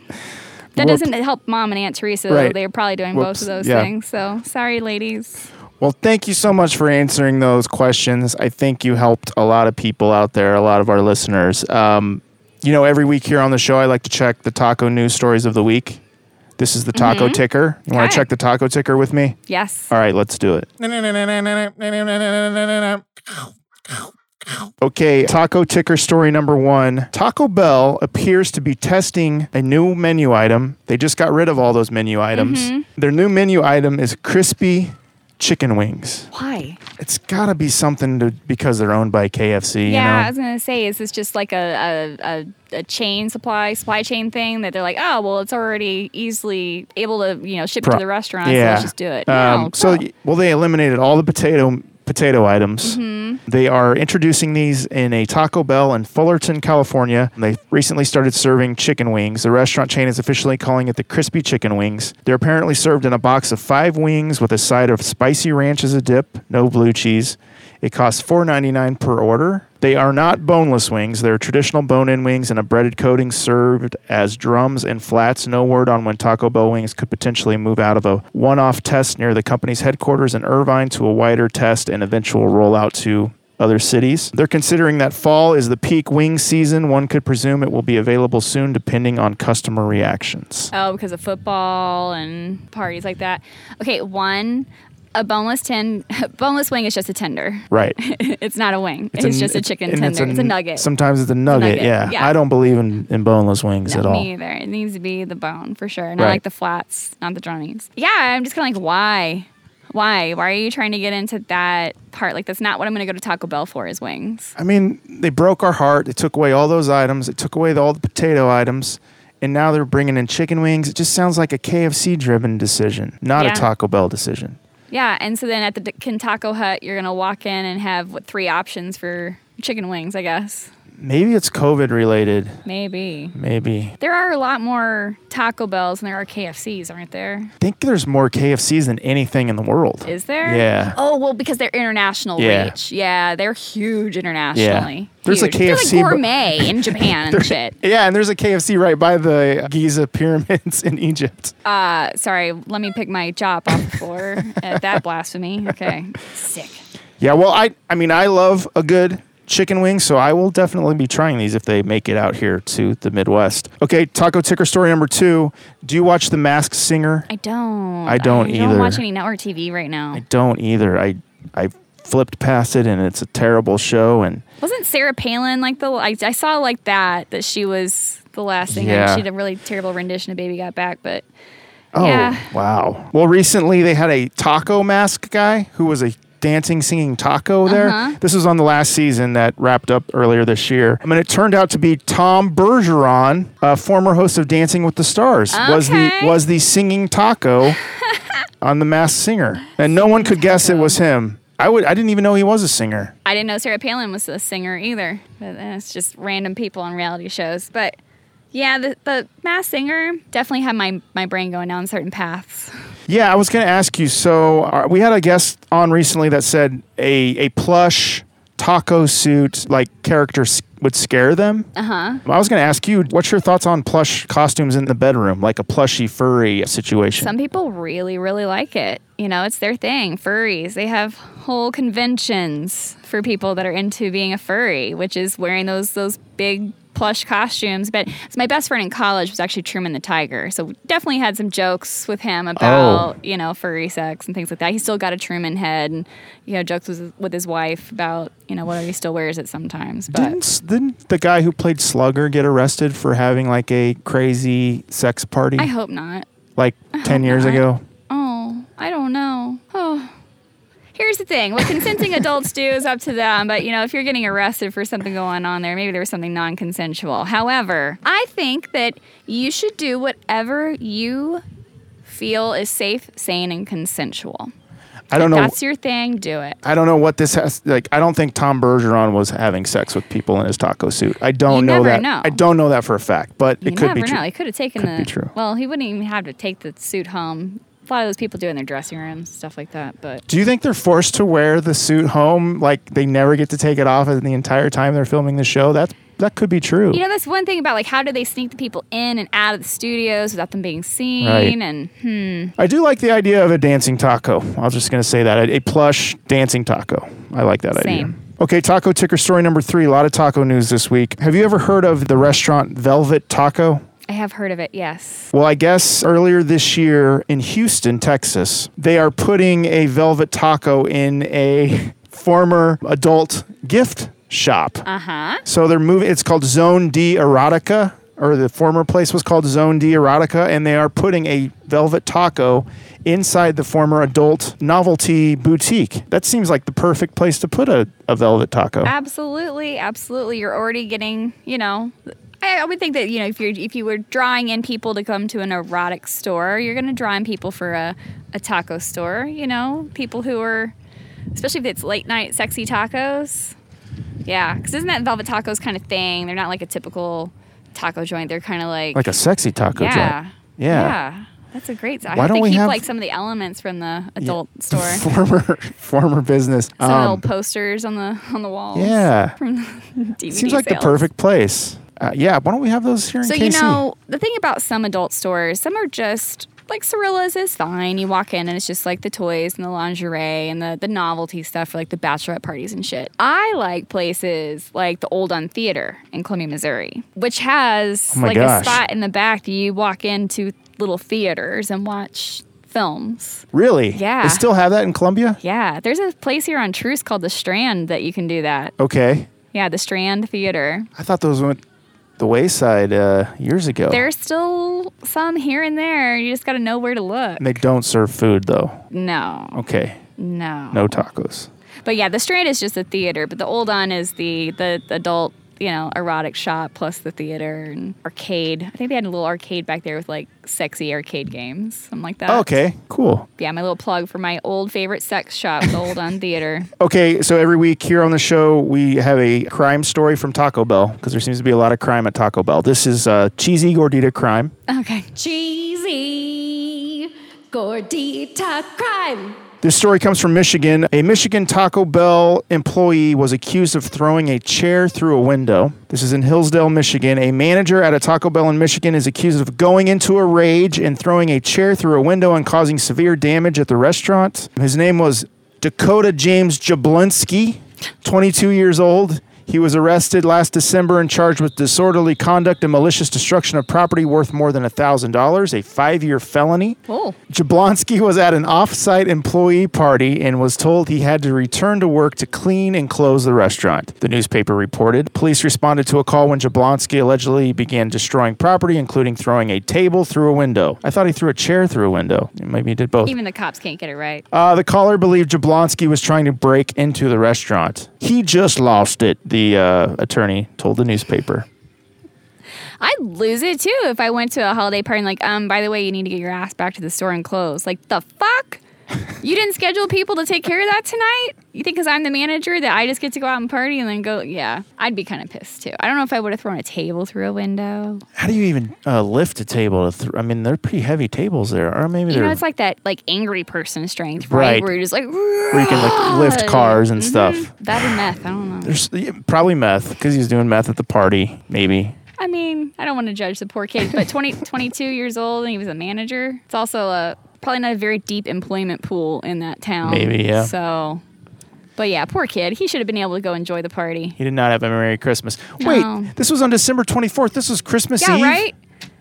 That Whoop. doesn't help mom and Aunt Teresa. though. They're probably doing Whoops. both of those Yeah. things. So sorry, ladies. Well, thank you so much for answering those questions. I think you helped a lot of people out there, a lot of our listeners. Um, you know, every week here on the show, I like to check the taco news stories of the week. This is the taco ticker. You want to check the taco ticker with me? Yes. All right, let's do it. (laughs) Okay, taco ticker story number one. Taco Bell appears to be testing a new menu item. They just got rid of all those menu items. Their new menu item is crispy chicken wings. Why? It's got to be something to because they're owned by KFC. yeah, I you know? was gonna say, is this just like a, a, a, a chain supply supply chain thing that they're like, oh well, it's already easily able to you know ship Pro- to the restaurant, so yeah. let's just do it. Um, No, so, well, they eliminated all the potato potato items. Mm-hmm. They are introducing these in a Taco Bell in Fullerton, California. They recently started serving chicken wings. The restaurant chain is officially calling it the Crispy Chicken Wings. They're apparently served in a box of five wings with a side of spicy ranch as a dip, no blue cheese. It costs $4.99 per order. They are not boneless wings. They're traditional bone in wings and a breaded coating served as drums and flats. No word on when Taco Bell wings could potentially move out of a one off test near the company's headquarters in Irvine to a wider test and eventual rollout to other cities. They're considering that fall is the peak wing season. One could presume it will be available soon depending on customer reactions. Oh, because of football and parties like that. Okay, one, a boneless tin, (laughs) boneless wing is just a tender. Right. (laughs) it's not a wing. It's, a- just a chicken tender. It's a nugget. Sometimes it's a nugget, nugget, Yeah. yeah. I don't believe in, in boneless wings at all. me either. It needs to be the bone for sure. Not Right. like the flats, not the drummies. Yeah, I'm just kind of like, why? Why? Why are you trying to get into that part? Like, that's not what I'm going to go to Taco Bell for is wings. I mean, they broke our heart. They took away all those items. They took away all the potato items. And now they're bringing in chicken wings. It just sounds like a KFC driven decision, not Yeah. a Taco Bell decision. Yeah, and so then at the Kentucky Hut, you're to walk in and have what three options for chicken wings, I guess. Maybe it's COVID related. Maybe. Maybe. There are a lot more Taco Bells than there are KFCs, aren't there? I think there's more KFCs than anything in the world. Is there? Yeah. Oh well, because they're international Yeah. reach. Yeah, they're huge internationally. Yeah. There's a Huge. They're KFC like bu- gourmet in (laughs) Japan and shit. Yeah, and there's a KFC right by the Giza pyramids (laughs) in Egypt. Uh, sorry, let me pick my chop off the floor at (laughs) that blasphemy. Okay, sick. Yeah, well, I I mean, I love a good chicken wings. so I will definitely be trying these if they make it out here to the Midwest. Okay, taco ticker story number two. Do you watch The Masked Singer? I don't. I don't I either. don't watch any network TV right now. I don't either. I I flipped past it, and it's a terrible show. And Wasn't Sarah Palin like the? I, I saw like that that she was the last singer. Yeah. She did a really terrible rendition of "Baby Got Back," but oh Yeah. wow. Well, recently they had a taco mask guy who was a dancing, singing taco there. Uh-huh. This was on the last season that wrapped up earlier this year. I mean, it turned out to be Tom Bergeron, a former host of Dancing with the Stars, was the was the singing taco (laughs) on the Masked Singer, and no one could guess it was him. I would. I didn't even know he was a singer. I didn't know Sarah Palin was a singer either. But it's just random people on reality shows. But yeah, the the Masked Singer definitely had my my brain going down certain paths. Yeah, I was going to ask you. So uh, we had a guest on recently that said a a plush taco suit like character s- would scare them. Uh huh. I was going to ask you, what's your thoughts on plush costumes in the bedroom, like a plushy furry situation? Some people really really like it. You know, it's their thing. Furries. They have whole conventions for people that are into being a furry, which is wearing those those big plush costumes. But so my best friend in college was actually Truman the Tiger, so we definitely had some jokes with him oh. about you know furry sex and things like that. He still got a Truman head, and you know jokes with, with his wife about you know whether he still wears it sometimes. But didn't, didn't the guy who played Slugger get arrested for having like a crazy sex party I hope not. like 10 years not. ago? Oh, I don't know. Oh. Here's the thing. What consenting adults do is up to them, but you know, if you're getting arrested for something going on there, maybe there was something non-consensual. However, I think that you should do whatever you feel is safe, sane, and consensual. I don't know. That's your thing, do it. I don't know what this has like. I don't think Tom Bergeron was having sex with people in his taco suit. I don't You know that. know. I don't know that for a fact, but You it could be true. know. He could have taken Could the be true. Well, he wouldn't even have to take the suit home. A lot of those people do in their dressing rooms, stuff like that. But Do you think they're forced to wear the suit home? Like they never get to take it off the entire time they're filming the show? That's that could be true. You know, that's one thing about like how do they sneak the people in and out of the studios without them being seen? Right. And hmm, I do like the idea of a dancing taco. I was just going to say that a, a plush dancing taco. I like that idea. Same. Okay, taco ticker story number three. A lot of taco news this week. Have you ever heard of the restaurant Velvet Taco? I have heard of it. Yes. Well, I guess earlier this year in Houston, Texas, they are putting a Velvet Taco in a former adult gift shop. Uh huh. So they're moving. It's called Zone d'Erotica, or the former place was called Zone d'Erotica, and they are putting a Velvet Taco inside the former adult novelty boutique. That seems like the perfect place to put a, a Velvet Taco. Absolutely, absolutely. You're already getting, you know. I I would think that you know if you're if you were drawing in people to come to an erotic store, you're going to draw in people for a, a taco store. You know, people who are, especially if it's late night sexy tacos. Yeah, because isn't that Velvet Tacos kind of thing? They're not like a typical taco joint. They're kind of like, Like a sexy taco yeah, joint. Yeah. Yeah. That's a great. I Why don't we keep have- like some of the elements from the adult (laughs) store. former former business. Some Um, old posters on the on the walls. yeah. From the (laughs) DVD Seems like the perfect place. Uh, yeah, why don't we have those here in So you know the thing about some adult stores, some are just like Cirillas is fine. You walk in and it's just like the toys and the lingerie and the the novelty stuff for like the bachelorette parties and shit. I like places like the Old On Theater in Columbia, Missouri, which has Oh like gosh. a spot in the back that you walk into little theaters and watch films. really? Yeah. They still have that in Columbia? Yeah, there's a place here on Troost called the Strand that you can do that. Okay. Yeah, the Strand Theater. I thought those went the wayside uh, years ago. There's still some here and there. You just got to know where to look. they don't serve food though. No, Okay. no, No tacos. But yeah, the Strand is just a theater, but the Old On is the, the adult, you know, erotic shop plus the theater and arcade. I think they had a little arcade back there with like sexy arcade games, something like that. Okay, cool. Yeah, my little plug for my old favorite sex shop, the Old (laughs) On Theater. Okay, so every week here on the show, we have a crime story from Taco Bell because there seems to be a lot of crime at Taco Bell. This is uh, cheesy gordita crime. Okay. Cheesy gordita crime. This story comes from Michigan. A Michigan Taco Bell employee was accused of throwing a chair through a window. This is in Hillsdale, Michigan. A manager at a Taco Bell in Michigan is accused of going into a rage and throwing a chair through a window and causing severe damage at the restaurant. His name was Dakota James Jablinski, 22 years old. He was arrested last December and charged with disorderly conduct and malicious destruction of property worth more than $1,000, a five year felony. Oh, Jablonski was at an off-site employee party and was told he had to return to work to clean and close the restaurant. The newspaper reported. Police responded to a call when Jablonski allegedly began destroying property, including throwing a table through a window. I thought he threw a chair through a window. Maybe he did both. even the cops can't get it right. Uh, the caller believed Jablonski was trying to break into the restaurant. He just lost it, the uh, attorney told the newspaper. I'd lose it too if I went to a holiday party and like, um, by the way, you need to get your ass back to the store and close. Like the fuck? You didn't schedule people to take care of that tonight? You think because I'm the manager that I just get to go out and party and then go? Yeah, I'd be kind of pissed too. I don't know if I would have thrown a table through a window. How do you even uh, lift a table? To th- I mean, they're pretty heavy tables there, or maybe You they're know, it's like that like angry person strength, right? Right. Where you're just like, where you can like lift cars and stuff. that and meth. I don't know. There's yeah, probably meth because he's doing meth at the party. Maybe. I mean, I don't want to judge the poor kid, but 20, 22 years old and he was a manager. It's also a probably not a very deep employment pool in that town. Maybe, yeah. So, but yeah, poor kid. He should have been able to go enjoy the party. He did not have a Merry Christmas. No. Wait, this was on December 24th. This was Christmas Yeah, Eve. right.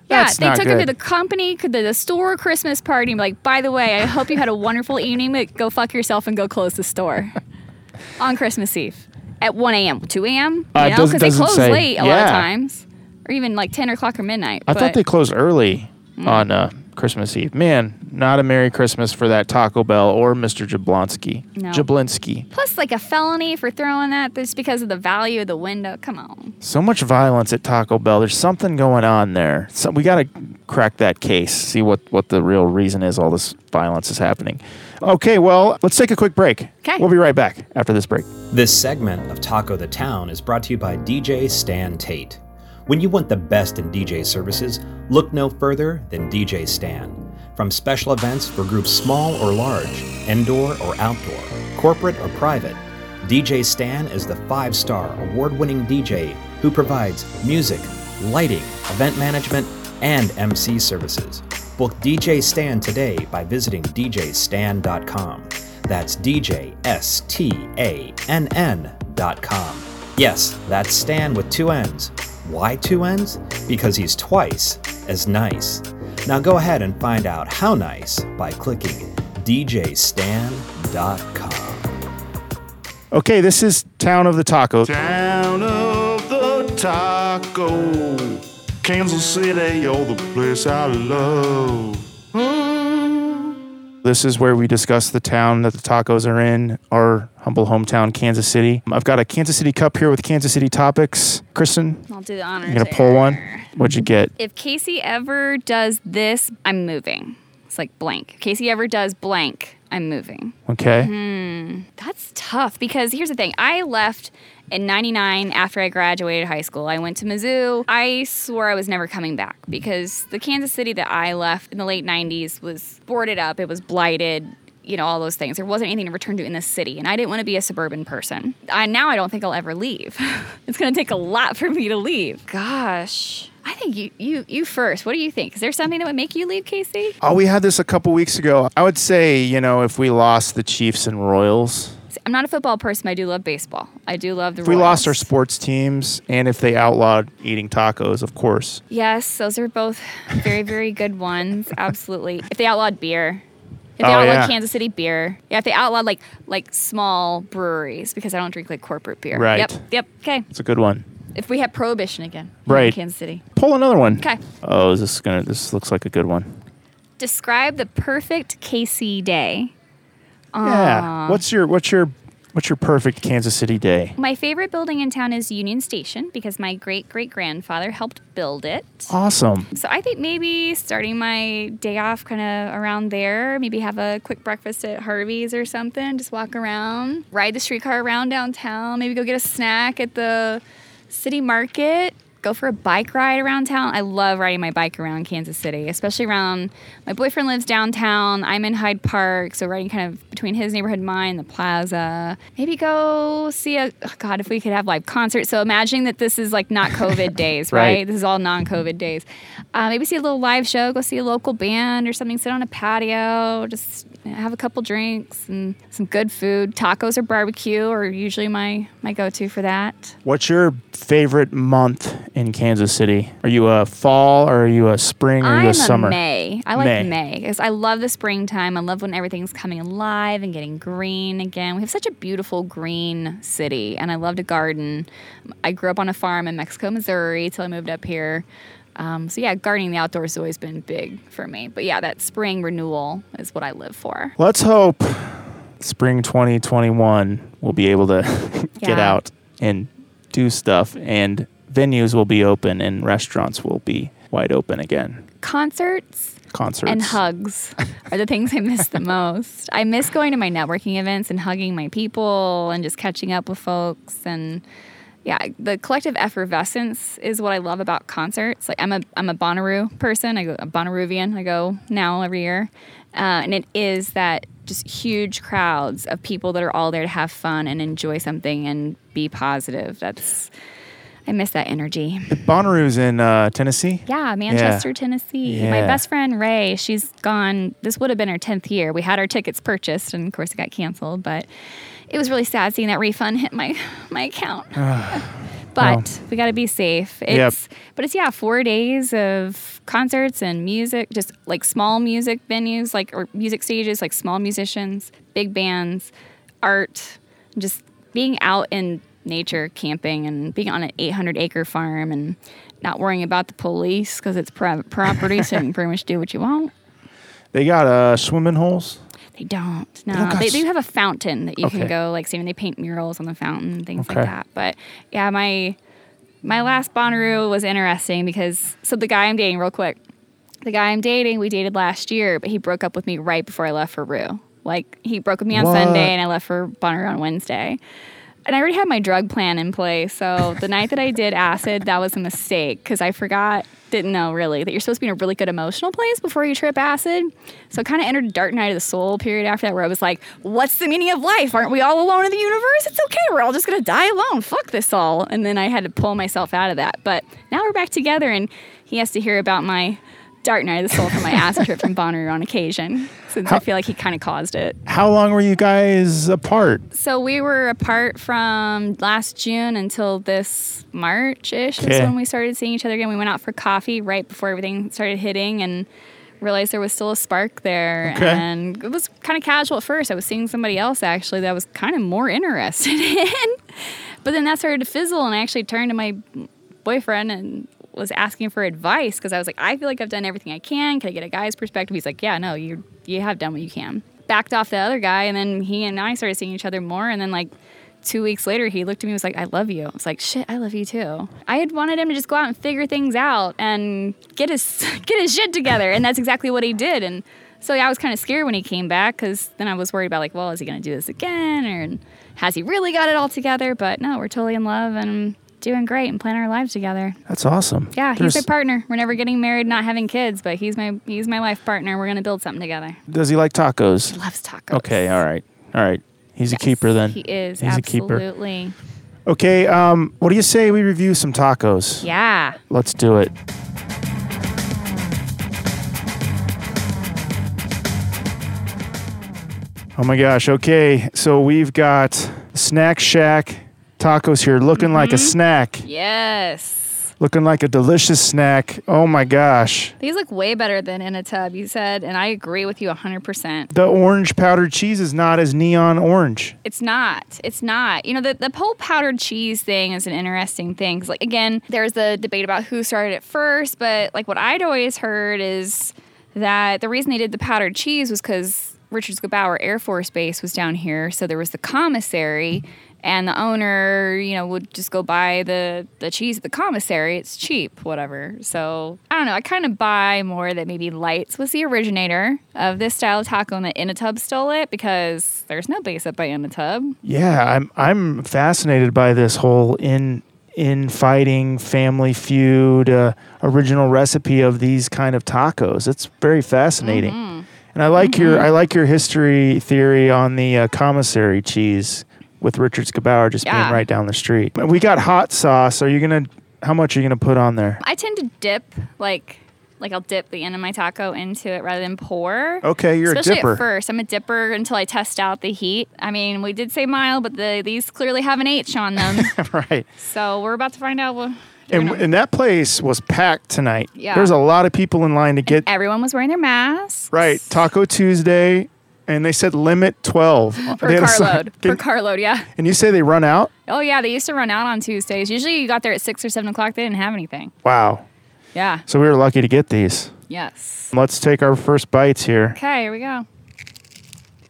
Yeah, That's they not took him to good. the company, to the store Christmas party. and be like, by the way, I hope you had a wonderful evening. But go fuck yourself and go close the store (laughs) on Christmas Eve at 1 a.m., 2 a.m. Uh, it know, doesn't- they doesn't close say. late a lot Yeah. of times, or even like 10 o'clock or midnight. I but- thought they closed early Mm. on uh, Christmas Eve. Man, not a Merry Christmas for that Taco Bell or Mr. Jablonski. No. Jablinski. Plus, like a felony for throwing that just because of the value of the window. Come on. So much violence at Taco Bell. There's something going on there. So we got to crack that case, see what, what the real reason is all this violence is happening. Okay, well, let's take a quick break. 'Kay. We'll be right back after this break. This segment of Taco the Town is brought to you by DJ Stan Tate. When you want the best in DJ services, look no further than DJ Stan. From special events for groups small or large, indoor or outdoor, corporate or private, DJ Stan is the five star award winning DJ who provides music, lighting, event management, and MC services. Book DJ Stan today by visiting djstan.com. That's DJ S T A N. Yes, that's Stan with two N's. Why two N's? Because he's twice as nice. Now go ahead and find out how nice by clicking djstan.com. Okay, this is Town of the Taco. Town of the taco. Kansas City, you're the place I love. This is where we discuss the town that the tacos are in, our humble hometown, Kansas City. I've got a Kansas City cup here with Kansas City topics. Kristen, I'll do the honors. you're going to pull one? What'd you get? If KC ever does this, I'm moving. It's like blank. KC ever does blank, I'm moving. Okay. Mm-hmm. That's tough because here's the thing. I left In 99, after I graduated high school, I went to Mizzou. I swore I was never coming back because the Kansas City that I left in the late 90s was boarded up, it was blighted, you know, all those things. There wasn't anything to return to in the city, and I didn't want to be a suburban person. I, now I don't think I'll ever leave. (laughs) it's going to take a lot for me to leave. Gosh. I think you, you, you first. What do you think? Is there something that would make you leave, Casey? Oh, we had this a couple weeks ago. I would say, you know, if we lost the Chiefs and Royals, I'm not a football person, but I do love baseball. I do love the if we lost our sports teams, and if they outlawed eating tacos, of course. Yes, those are both very, very good ones. (laughs) Absolutely. If they outlawed beer, if they Oh, outlawed yeah. Kansas City beer, yeah, if they outlawed like like small breweries, because I don't drink like corporate beer. Right. Yep. Yep. Okay. It's a good one. If we had prohibition again, in Right. Kansas City. Pull another one. Okay. Oh, is this gonna? This looks like a good one. Describe the perfect KC day. Yeah. What's your what's your what's your perfect Kansas City day? My favorite building in town is Union Station because my great great grandfather helped build it. Awesome. So I think maybe starting my day off kind of around there, maybe have a quick breakfast at Harvey's or something, just walk around, ride the streetcar around downtown, maybe go get a snack at the city market, go for a bike ride around town. I love riding my bike around Kansas City, especially around my boyfriend lives downtown. I'm in Hyde Park, so riding kind of between his neighborhood and mine, the plaza. Maybe go see a oh God, if we could have live concerts. So imagining that this is like not (laughs) COVID days, Right. right? This is all non-COVID days. Uh, maybe see a little live show, go see a local band or something, sit on a patio, just have a couple drinks and some good food. Tacos or barbecue are usually my my go-to for that. What's your favorite month in Kansas City? Are you a fall or are you a spring or are you I'm a summer? May. I like May. May because I love the springtime. I love when everything's coming alive and getting green again. We have such a beautiful green city, and I love to garden. I grew up on a farm in Mexico, Missouri, till I moved up here. Um, so yeah, gardening the outdoors has always been big for me. But yeah, that spring renewal is what I live for. Let's hope spring 2021 we'll be able to (laughs) get Yeah. out and do stuff and venues will be open and restaurants will be wide open again. Concerts Concerts. and hugs are the things I miss the most. I miss going to my networking events and hugging my people and just catching up with folks and yeah, the collective effervescence is what I love about concerts. Like I'm a I'm a Bonnaroo person. I go a Bonnaroovian. I go now every year, uh, and it is that just huge crowds of people that are all there to have fun and enjoy something and be positive. That's I miss that energy. Bonnaroo's in uh, Tennessee. Yeah, Manchester, Tennessee. My best friend Ray, she's gone. This would have been her tenth year. We had our tickets purchased, and of course, it got canceled. But it was really sad seeing that refund hit my (laughs) my account. (sighs) (laughs) but we got to be safe. It's but it's yeah, four days of concerts and music, just like small music venues, like or music stages, like small musicians, big bands, art, just being out in nature, camping, and being on an 800 acre farm and not worrying about the police because it's private property, so you can pretty much do what you want. They got uh, swimming holes. They don't. No, don't got they, do have a fountain that you Okay. can go like see when they paint murals on the fountain and things Okay. like that. But yeah, my my last Bonnaroo was interesting because so the guy I'm dating, real quick, the guy I'm dating, we dated last year, but he broke up with me right before I left for Roo. Like he broke with me on What? Sunday and I left for Bonnaroo on Wednesday. And I already had my drug plan in place. So the night that I did acid, that was a mistake because I forgot, didn't know really, that you're supposed to be in a really good emotional place before you trip acid. So I kind of entered a dark night of the soul period after that where I was like, what's the meaning of life? Aren't we all alone in the universe? It's okay. We're all just going to die alone. Fuck this all. And then I had to pull myself out of that. But now we're back together and he has to hear about my dark night of the soul from my acid trip from Bonnaroo on occasion since I feel like he kind of caused it. How long were you guys apart? So we were apart from last June until this March ish is when we started seeing each other again. We went out for coffee right before everything started hitting and realized there was still a spark there. Okay. And it was kind of casual at first. I was seeing somebody else actually that I was kind of more interested (laughs) in. But then that started to fizzle and I actually turned to my boyfriend and was asking for advice because I was like, I feel like I've done everything I can. Can I get a guy's perspective? He's like, Yeah, no, you you have done what you can. Backed off the other guy, and then he and I started seeing each other more. And then like two weeks later, he looked at me and was like, I love you. I was like, Shit, I love you too. I had wanted him to just go out and figure things out and get his (laughs) get his shit together, and that's exactly what he did. And so yeah, I was kind of scared when he came back because then I was worried about like, well, is he gonna do this again or? has he really got it all together? But no, we're totally in love and doing great and planning our lives together. That's awesome. Yeah, he's There's- my partner. We're never getting married, not having kids, but he's my he's my life partner. We're gonna build something together. Does he like tacos? He loves tacos. Okay, all right. All right. He's Yes, a keeper then. He is He's a keeper. absolutely. Okay, um, what do you say we review some tacos? Yeah. Let's do it. Oh my gosh. Okay. So we've got Snack Shack tacos here looking like a mm-hmm. snack, Yes. looking like a delicious snack. Oh my gosh. These look way better than In-A-Tub, you said, and I agree with you 100%. The orange powdered cheese is not as neon orange. It's not. It's not. You know, the, the whole powdered cheese thing is an interesting thing. Because, like, again, there's the debate about who started it first, but, like, what I'd always heard is that the reason they did the powdered cheese was because Richard Gebaur Air Force Base was down here. So there was the commissary, and the owner, you know, would just go buy the, the cheese at the commissary. It's cheap, whatever. So I don't know. I kind of buy more that maybe Lights was the originator of this style of taco and that In-A-Tub stole it because there's no base up by In-A-Tub. Yeah, I'm I'm fascinated by this whole in infighting family feud uh, original recipe of these kind of tacos. It's very fascinating. And I like your I like your history theory on the uh, commissary cheese with Richards-Gebaur just being right down the street. We got hot sauce. Are you gonna? How much are you gonna put on there? I tend to dip like like I'll dip the end of my taco into it rather than pour. Okay, you're Especially a dipper. at first, I'm a dipper until I test out the heat. I mean, we did say mild, but the these clearly have an H on them, (laughs) right. so we're about to find out. What, And, and that place was packed tonight. Yeah. There's a lot of people in line to get everyone was wearing their masks. right Taco Tuesday, and they said limit twelve (laughs) uh, Per They had a carload. Per carload, yeah. And you say they run out? Oh yeah, they used to run out on Tuesdays. Usually you got there at six or seven o'clock. They didn't have anything. Wow. Yeah. So we were lucky to get these. Yes. Let's take our first bites here. Okay, here we go.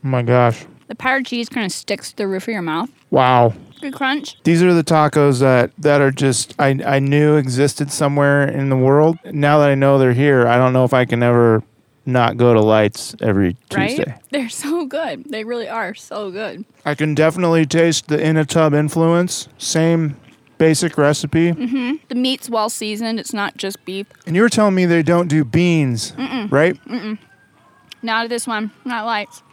Oh my gosh. The powdered cheese kind of sticks to the roof of your mouth. Wow. Good crunch. These are the tacos that, that are just I, I knew existed somewhere in the world. Now that I know they're here, I don't know if I can ever not go to lights every Tuesday. Right? They're so good. They really are so good. I can definitely taste the In-A-Tub influence. Same basic recipe. Mm-hmm. The meat's well seasoned. It's not just beef. And you were telling me they don't do beans, right? Not this one. Not lights.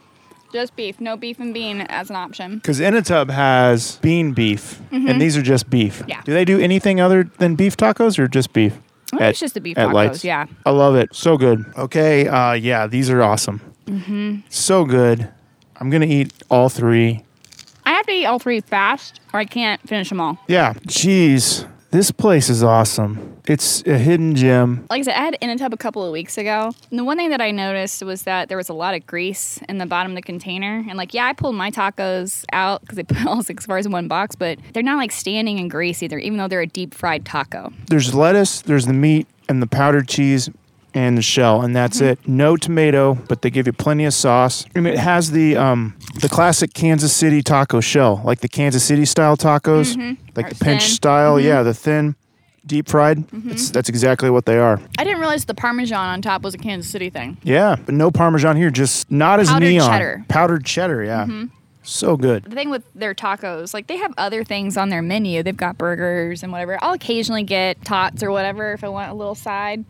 Just beef. No beef and bean as an option. Because In-A-Tub has bean beef, and these are just beef. Mm-hmm. Yeah. Do they do anything other than beef tacos or just beef? Think it's just the beef at tacos. Lights? Yeah. I love it. So good. Okay. Uh, yeah, these are awesome. Mm-hmm. So good. I'm gonna eat all three. I have to eat all three fast, or I can't finish them all. Yeah. Jeez, this place is awesome. It's a hidden gem. Like I said, I had In-A-Tub a couple of weeks ago. And the one thing that I noticed was that there was a lot of grease in the bottom of the container. And like, yeah, I pulled my tacos out because they put (laughs) all six bars in one box, but they're not like standing in grease either, even though they're a deep fried taco. There's lettuce. There's the meat and the powdered cheese. And the shell, and that's Mm-hmm. it. No tomato, but they give you plenty of sauce. And it has the um the classic Kansas City taco shell, like the Kansas City style tacos, like Or the pinch thin. style. Yeah, the thin, deep fried. It's, that's exactly what they are. I didn't realize the Parmesan on top was a Kansas City thing. Yeah, but no Parmesan here. Just not as Powdered neon. cheddar. Powdered cheddar. Yeah, so good. The thing with their tacos, like they have other things on their menu. They've got burgers and whatever. I'll occasionally get tots or whatever if I want a little side.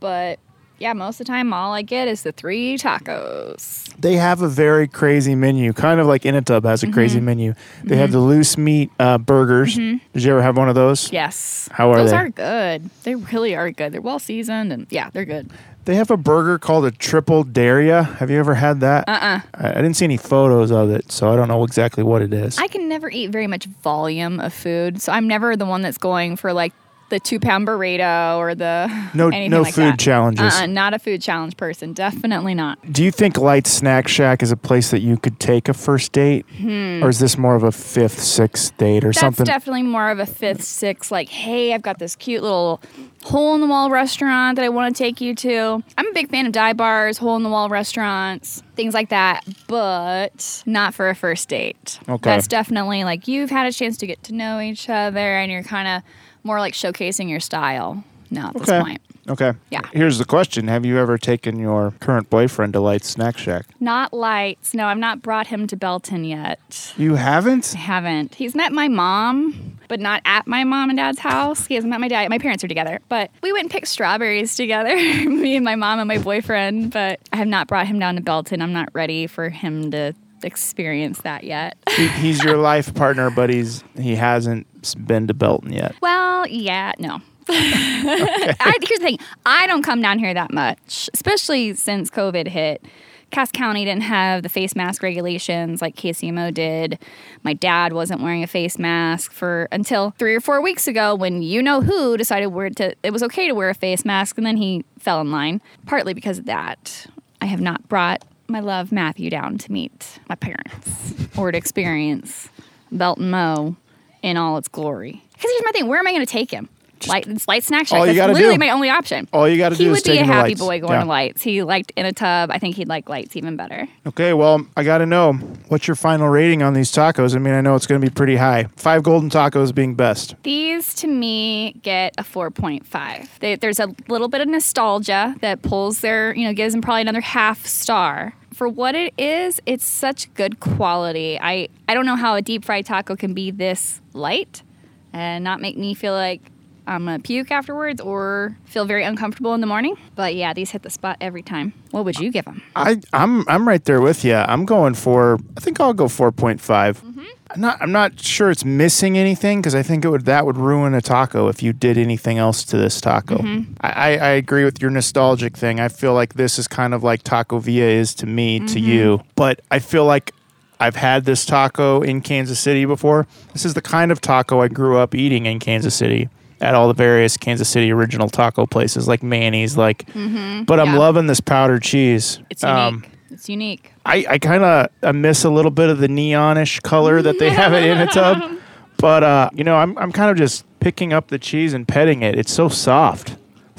But yeah, most of the time, all I get is the three tacos. They have a very crazy menu, kind of like In-A-Tub has a Mm-hmm. crazy menu. They have the loose meat uh, burgers. Did you ever have one of those? Yes. How are Those they? are good. They really are good. They're well seasoned and yeah, they're good. They have a burger called a triple Daria. Have you ever had that? Uh-uh. I, I didn't see any photos of it, so I don't know exactly what it is. I can never eat very much volume of food, so I'm never the one that's going for like the two pound burrito or the No- (laughs) no like food that. challenges. Uh-uh, not a food challenge person. Definitely not. Do you think Light Snack Shack is a place that you could take a first date? Or is this more of a fifth, sixth date or Hmm. That's something? definitely more of a fifth, sixth. Like, hey, I've got this cute little hole in the wall restaurant that I want to take you to. I'm a big fan of dive bars, hole in the wall restaurants, things like that, but not for a first date. Okay. That's definitely like you've had a chance to get to know each other and you're kind of more like showcasing your style now at Okay. this point. Okay. Yeah. Here's the question: Have you ever taken your current boyfriend to Light Snack Shack? Not lights. No, I've not brought him to Belton yet. You haven't? I haven't. He's met my mom, but not at my mom and dad's house. He hasn't met my dad. My parents are together, but we went and picked strawberries together, (laughs) me and my mom and my boyfriend. But I have not brought him down to Belton. I'm not ready for him to experience that yet. (laughs) He- he's your life partner, but he's he hasn't been to Belton yet. well, yeah, no. (laughs) I, here's the thing I don't come down here that much, especially since COVID hit. Cass County didn't have the face mask regulations like KCMO did. My dad wasn't wearing a face mask for until three or four weeks ago when you know who decided where to, it was okay to wear a face mask, and then he fell in line. Partly because of that, I have not brought my love Matthew down to meet my parents or to experience Belton Mo in all its glory. Because here's my thing: where am I going to take him? Light, it's light snack shack. all you That's gotta literally do. my only option. All you gotta he do would is be take a him to happy Lights. boy going Yeah. to lights. He liked In-A-Tub. I think he'd like lights even better. Okay, well, I got to know what's your final rating on these tacos. I mean, I know it's going to be pretty high. Five golden tacos being best. These to me get a 4.5. They, there's a little bit of nostalgia that pulls their, you know, gives them probably another half star. For what it is, it's such good quality. I, I don't know how a deep fried taco can be this light and not make me feel like I'm gonna puke afterwards or feel very uncomfortable in the morning. But yeah, these hit the spot every time. What would you give them? I I'm I'm right there with you. I'm going for. I think I'll go 4.5. Mm-hmm. I'm not I'm not sure it's missing anything because I think it would that would ruin a taco if you did anything else to this taco. Mm-hmm. I, I I agree with your nostalgic thing. I feel like this is kind of like Taco Villa is to me to Mm-hmm. you, but I feel like. I've had this taco in Kansas City before. This is the kind of taco I grew up eating in Kansas City at all the various Kansas City original taco places like Manny's, like. But I'm Mm-hmm. Yeah. loving this powdered cheese. It's unique. Um, it's unique. I, I kind of I miss a little bit of the neonish color that they have it In-A-Tub, (laughs) but uh, you know I'm I'm kind of just picking up the cheese and petting it. It's so soft.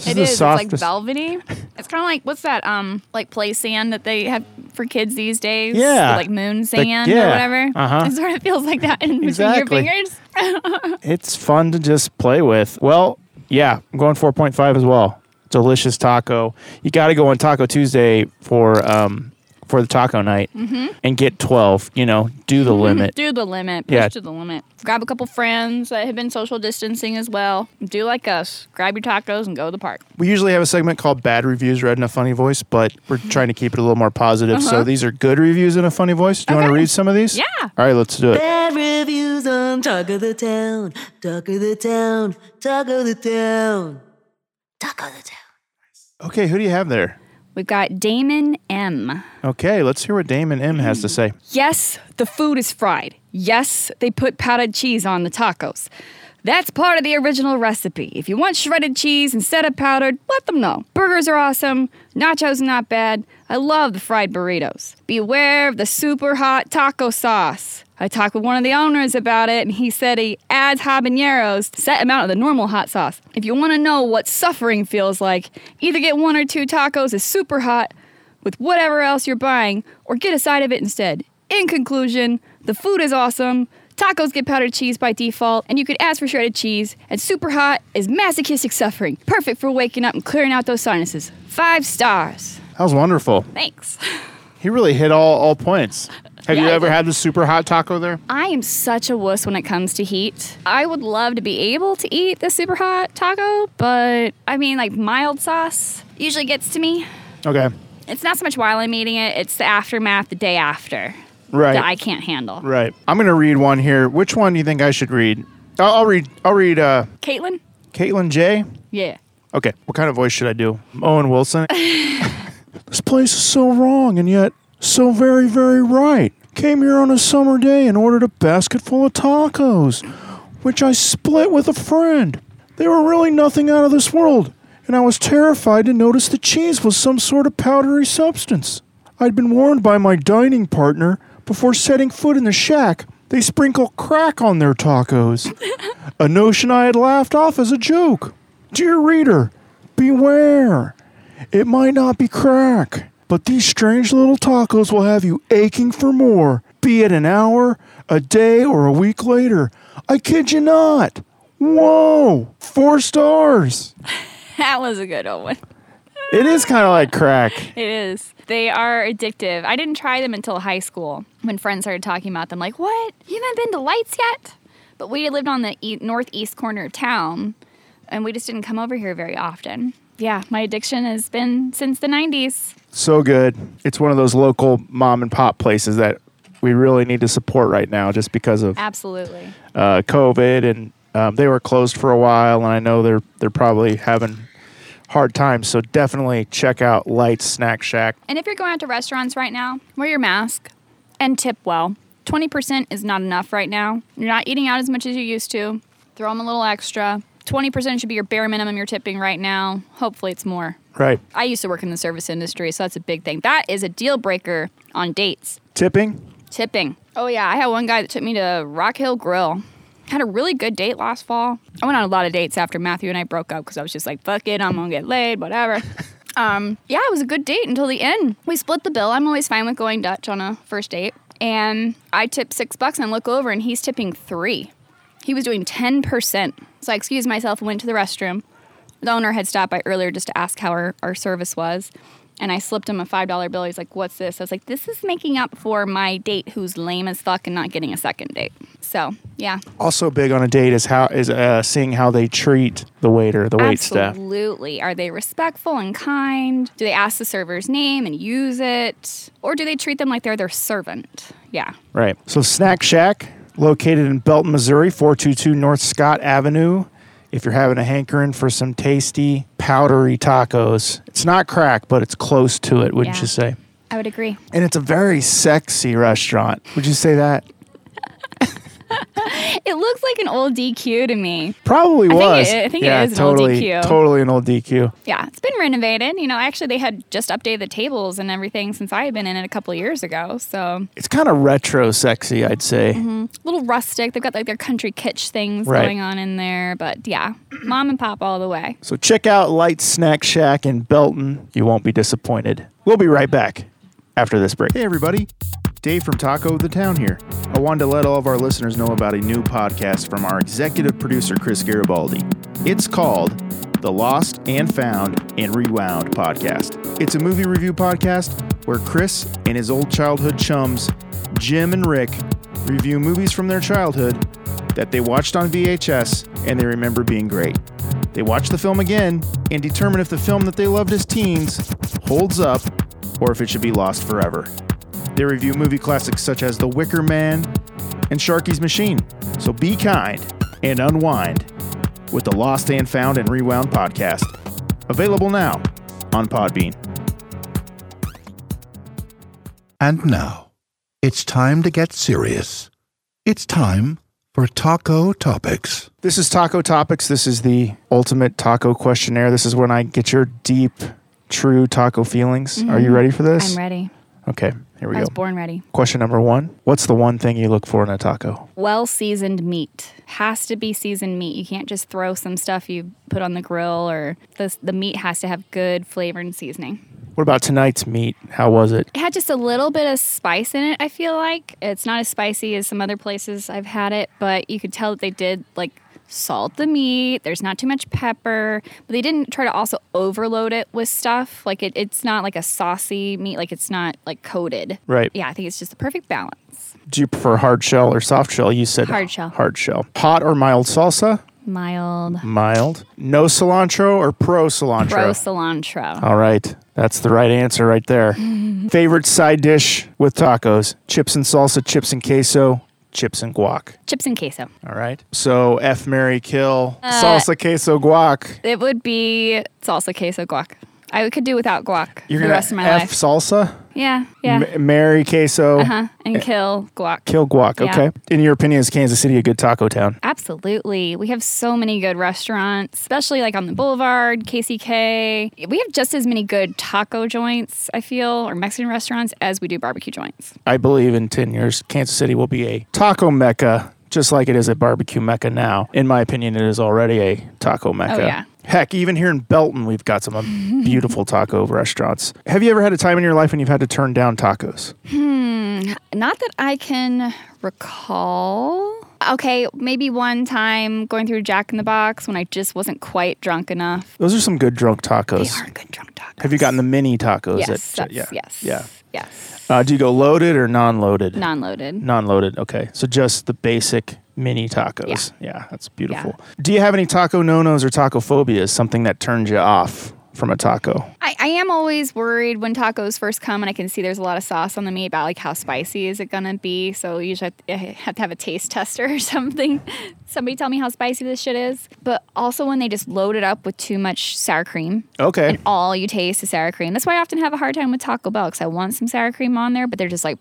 It the is. It's like velvety. It's kind of like what's that? Um, like play sand that they have for kids these days. Yeah. like moon sand yeah. or whatever. Uh-huh. It sort of feels like that in between your fingers. (laughs) It's fun to just play with. Well, yeah, I'm going 4.5 as well. Delicious taco. You got to go on Taco Tuesday for um for the taco night mm-hmm. and get 12. You know, do the mm-hmm. limit. Do the limit. Push Yeah. to the limit. Grab a couple friends that have been social distancing as well. Do like us. Grab your tacos and go to the park. We usually have a segment called Bad Reviews Read in a Funny Voice, but we're mm-hmm. trying to keep it a little more positive. So uh-huh. these are good reviews in a funny voice. Do you want to Uh-huh. Read some of these? Yeah. All right, let's do it. Bad reviews on Taco the Town. Talk of the Town. Talk of the Town. Talk of the Town. Okay, who do you have there? We've got Damon M. Okay, let's hear what Damon M has to say. Yes, the food is fried. Yes, they put powdered cheese on the tacos. That's part of the original recipe. If you want shredded cheese instead of powdered, let them know. Burgers are awesome. Nachos are not bad. I love the fried burritos. Beware of the super hot taco sauce. I talked with one of the owners about it, and he said he adds habaneros set amount of the normal hot sauce. If you want to know what suffering feels like, either get one or two tacos as super hot with whatever else you're buying, or get a side of it instead. In conclusion, the food is awesome. Tacos get powdered cheese by default, and you could ask for shredded cheese. And super hot is masochistic suffering, perfect for waking up and clearing out those sinuses. Five stars. That was wonderful. Thanks. He really hit all, all points. Have you Yeah, I ever had the super hot taco there? I am such a wuss when it comes to heat. I would love to be able to eat the super hot taco, but I mean, like mild sauce usually gets to me. Okay. It's not so much while I'm eating it, it's the aftermath the day after Right. that I can't handle. right. I'm going to read one here. Which one do you think I should read? I'll, I'll read I'll read uh Caitlin? Caitlin J. Yeah. Okay. What kind of voice should I do? Owen Wilson. (laughs) this place is so wrong and yet so very, very right. Came here on a summer day and ordered a basket full of tacos, which I split with a friend. They were really nothing out of this world, and I was terrified to notice the cheese was some sort of powdery substance. I'd been warned by my dining partner before setting foot in the shack they sprinkle crack on their tacos. a notion I had laughed off as a joke. Dear reader, beware. It might not be crack, but these strange little tacos will have you aching for more, be it an hour, a day, or a week later. I kid you not. Whoa! Four stars. (laughs) that was a good old one. It is kind of like crack. It is. They are addictive. I didn't try them until high school when friends started talking about them. Like, what? You haven't been to Lights yet? But we lived on the e- northeast corner of town, and we just didn't come over here very often. Yeah, my addiction has been since the 90s. So good. It's one of those local mom and pop places that we really need to support right now just because of Absolutely. uh, COVID and um, they were closed for a while and I know they're they're probably having hard times. So definitely check out Lights Snack Shack. And if you're going out to restaurants right now, wear your mask and tip well. 20% is not enough right now. You're not eating out as much as you used to. Throw them a little extra. 20% should be your bare minimum you're tipping right now. Hopefully, it's more. Right. I used to work in the service industry, so that's a big thing. That is a deal breaker on dates. Tipping. Tipping. Oh, yeah. I had one guy that took me to Rock Hill Grill. Had a really good date last fall. I went on a lot of dates after Matthew and I broke up because I was just like, fuck it, I'm gonna get laid, whatever. (laughs) um, yeah, it was a good date until the end. We split the bill. I'm always fine with going Dutch on a first date. And I tipped six bucks and I look over and he's tipping three. He was doing 10%. So I excused myself and went to the restroom. The owner had stopped by earlier just to ask how our, our service was. And I slipped him a $5 bill. He's like, What's this? I was like, This is making up for my date who's lame as fuck and not getting a second date. So, yeah. Also big on a date is how is uh, seeing how they treat the waiter, the wait staff. Absolutely. Are they respectful and kind? Do they ask the server's name and use it? Or do they treat them like they're their servant? Yeah. Right. So Snack Shack, located in Belton, Missouri, 422 North Scott Avenue. If you're having a hankering for some tasty, powdery tacos, it's not crack, but it's close to it, wouldn't Yeah. you say? I would agree. And it's a very sexy restaurant. Would you say that? (laughs) It looks like an old DQ to me. Probably think was. it- I think it yeah, is an old totally, DQ. Totally an old DQ. Yeah, it's been renovated. You know, actually, they had just updated the tables and everything since I had been in it a couple of years ago. So It's kind of retro sexy, I'd say. Mm-hmm. a little rustic. They've got like their country kitsch things Right. going on in there. But yeah, mom and pop all the way. So check out Light Snack Shack in Belton. You won't be disappointed. We'll be right back after this break. Hey, everybody. Dave from Taco the Town here. I wanted to let all of our listeners know about a new podcast from our executive producer, Chris Garibaldi. It's called the Lost and Found and Rewound podcast. It's a movie review podcast where Chris and his old childhood chums, Jim and Rick, review movies from their childhood that they watched on VHS and they remember being great. They watch the film again and determine if the film that they loved as teens holds up or if it should be lost forever. They review movie classics such as The Wicker Man and Sharky's Machine. So be kind and unwind with the Lost and Found and Rewound podcast. Available now on Podbean. And now, it's time to get serious. It's time for Taco Topics. This is Taco Topics. This is the ultimate taco questionnaire. This is when I get your deep, true taco feelings. Are you mm-hmm. ready for this? I'm ready. Okay, here we I was go. born ready. Question number one What's the one thing you look for in a taco? Well seasoned meat has to be seasoned meat. You can't just throw some stuff you put on the grill, or the the meat has to have good flavor and seasoning. What about tonight's meat? How was it? It had just a little bit of spice in it, I feel like. It's not as spicy as some other places I've had it, but you could tell that they did like salt the meat. There's not too much pepper, but they didn't try to also overload it with stuff. Like it, it's not like a saucy meat, like it's not like coated. Right. Yeah, I think it's just the perfect balance. Do you prefer hard shell or soft shell? You said Hard shell. Hard shell. Hot or mild salsa? Mild, Mild. No cilantro or pro cilantro? pro cilantro. All right. That's the right answer right there. (laughs) Favorite side dish with tacos? Chips and salsa, chips and queso, chips and guac. Chips and queso. All right. So F Mary Kill, Uh, salsa, queso, guac. It would be salsa queso guac. I could do without guac You're the gonna rest of my F life. salsa, Yeah, yeah. M- Mary queso, uh-huh. And kill guac. kill guac. Yeah. Okay. In your opinion, is Kansas City a good taco town? Absolutely. We have so many good restaurants, especially like on the boulevard, KCK. We have just as many good taco joints, I feel, or Mexican restaurants as we do barbecue joints. I believe in 10 years, Kansas City will be a taco mecca, just like it is a barbecue mecca now. In my opinion, it is already a taco mecca. Oh, yeah. Heck, even here in Belton, we've got some um, (laughs) beautiful taco restaurants. Have you ever had a time in your life when you've had to turn down tacos? Hmm, not that I can recall. Okay, maybe one time going through Jack in the Box when I just wasn't quite drunk enough. Those are some good drunk tacos. They are good drunk tacos. Have you gotten the mini tacos? Yes, at, yeah. yes, Yeah. Yes. Uh, do you go loaded or non-loaded? Non-loaded. Non-loaded. Okay, so just the basic mini tacos. Yeah, that's beautiful. Do you have any taco no-nos or taco phobias? Something that turns you off from a taco? I, I am always worried when tacos first come and I can see there's a lot of sauce on the meat about like how spicy is it gonna be. So usually I have to- I have to have a taste (laughs) tester or something. Somebody tell me how spicy this shit is. But also when they just load it up with too much sour cream Okay. and all you taste is sour cream. That's why I often have a hard time with Taco Bell because I want some sour cream on there, but they're just like,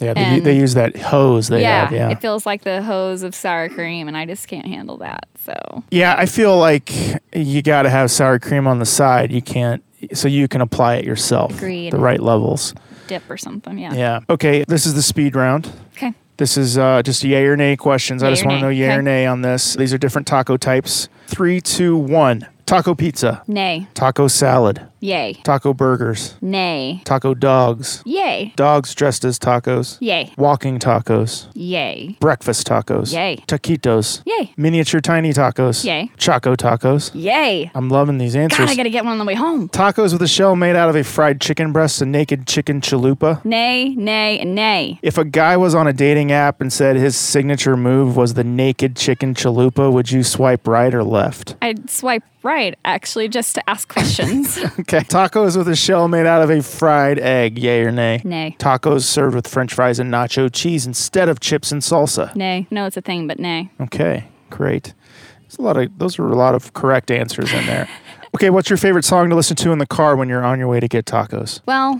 Yeah, they, they use that hose they yeah, have. Yeah. it feels like the hose of sour cream, and I just can't handle that. So Yeah, I feel like you got to have sour cream on the side. You can't, so you can apply it yourself. Agreed. The right levels. dip or something. Yeah. Yeah. Okay, this is the speed round. Okay. This is uh, just yay or nay questions. I just want to know yay or nay on this. These are different taco types. Three, two, one. Taco pizza, Nay. taco salad, Yay. taco burgers, Nay. taco dogs, Yay. dogs dressed as tacos, Yay. walking tacos, Yay. breakfast tacos, Yay. taquitos, Yay. miniature tiny tacos, Yay. choco tacos. Yay. I'm loving these answers. God, I gotta get one on the way home. Tacos with a shell made out of a fried chicken breast, a naked chicken chalupa. Nay, nay, and nay. If a guy was on a dating app and said his signature move was the naked chicken chalupa, would you swipe right or left? I'd swipe right, actually, just to ask questions. (laughs) Okay. Tacos with a shell made out of a fried egg, yay or nay? nay. Tacos served with french fries and nacho cheese instead of chips and salsa. Nay. No, it's a thing, but nay. Okay, great. There's a lot of those are a lot of correct answers in there. (laughs) Okay, what's your favorite song to listen to in the car when you're on your way to get tacos? Well,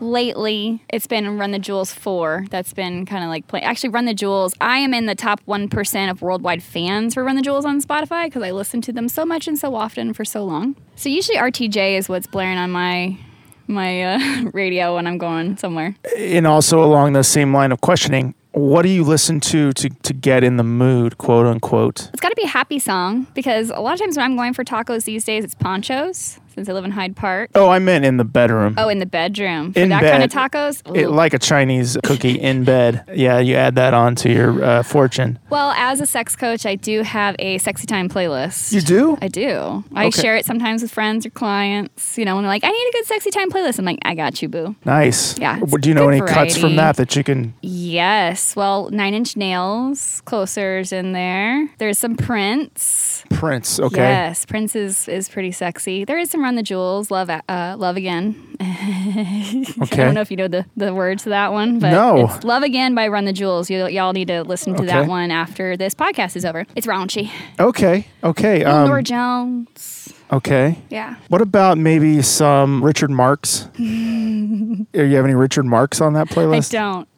lately it's been Run the Jewels 4 that's been kind of like play. Actually, Run the Jewels, I am in the top 1% of worldwide fans for Run the Jewels on Spotify because I listen to them so much and so often for so long. So usually RTJ is what's blaring on my my uh, (laughs) radio when I'm going somewhere. And also along the same line of questioning, what do you listen to to, to get in the mood, quote unquote? It's got to be a happy song because a lot of times when I'm going for tacos these days, it's ponchos since I live in Hyde Park. Oh, I meant in the bedroom. Oh, in the bedroom. For In that kind of tacos? It, like a Chinese cookie in bed. Yeah, you add that on to your uh, fortune. well, as a sex coach, I do have a sexy time playlist. You do? I do. I Okay. share it sometimes with friends or clients. You know, when they're like, I need a good sexy time playlist. I'm like, I got you, boo. Nice. Yeah, Do you know any cuts from that that you can? Yes. Well, Nine Inch Nails, Closer's in there. There's some Prince. Prince. Okay. Yes, Prince is, is pretty sexy. There is some Run the Jewels, Love uh, Love Again. okay. (laughs) I don't know if you know the, the words to that one, but No. it's Love Again by Run the Jewels. You, y'all need to listen to Okay. that one after this podcast is over. It's raunchy. Okay. Okay. Um, Norah Jones. okay. Yeah. What about maybe some Richard Marx? (laughs) Are you have any Richard Marx on that playlist? I don't.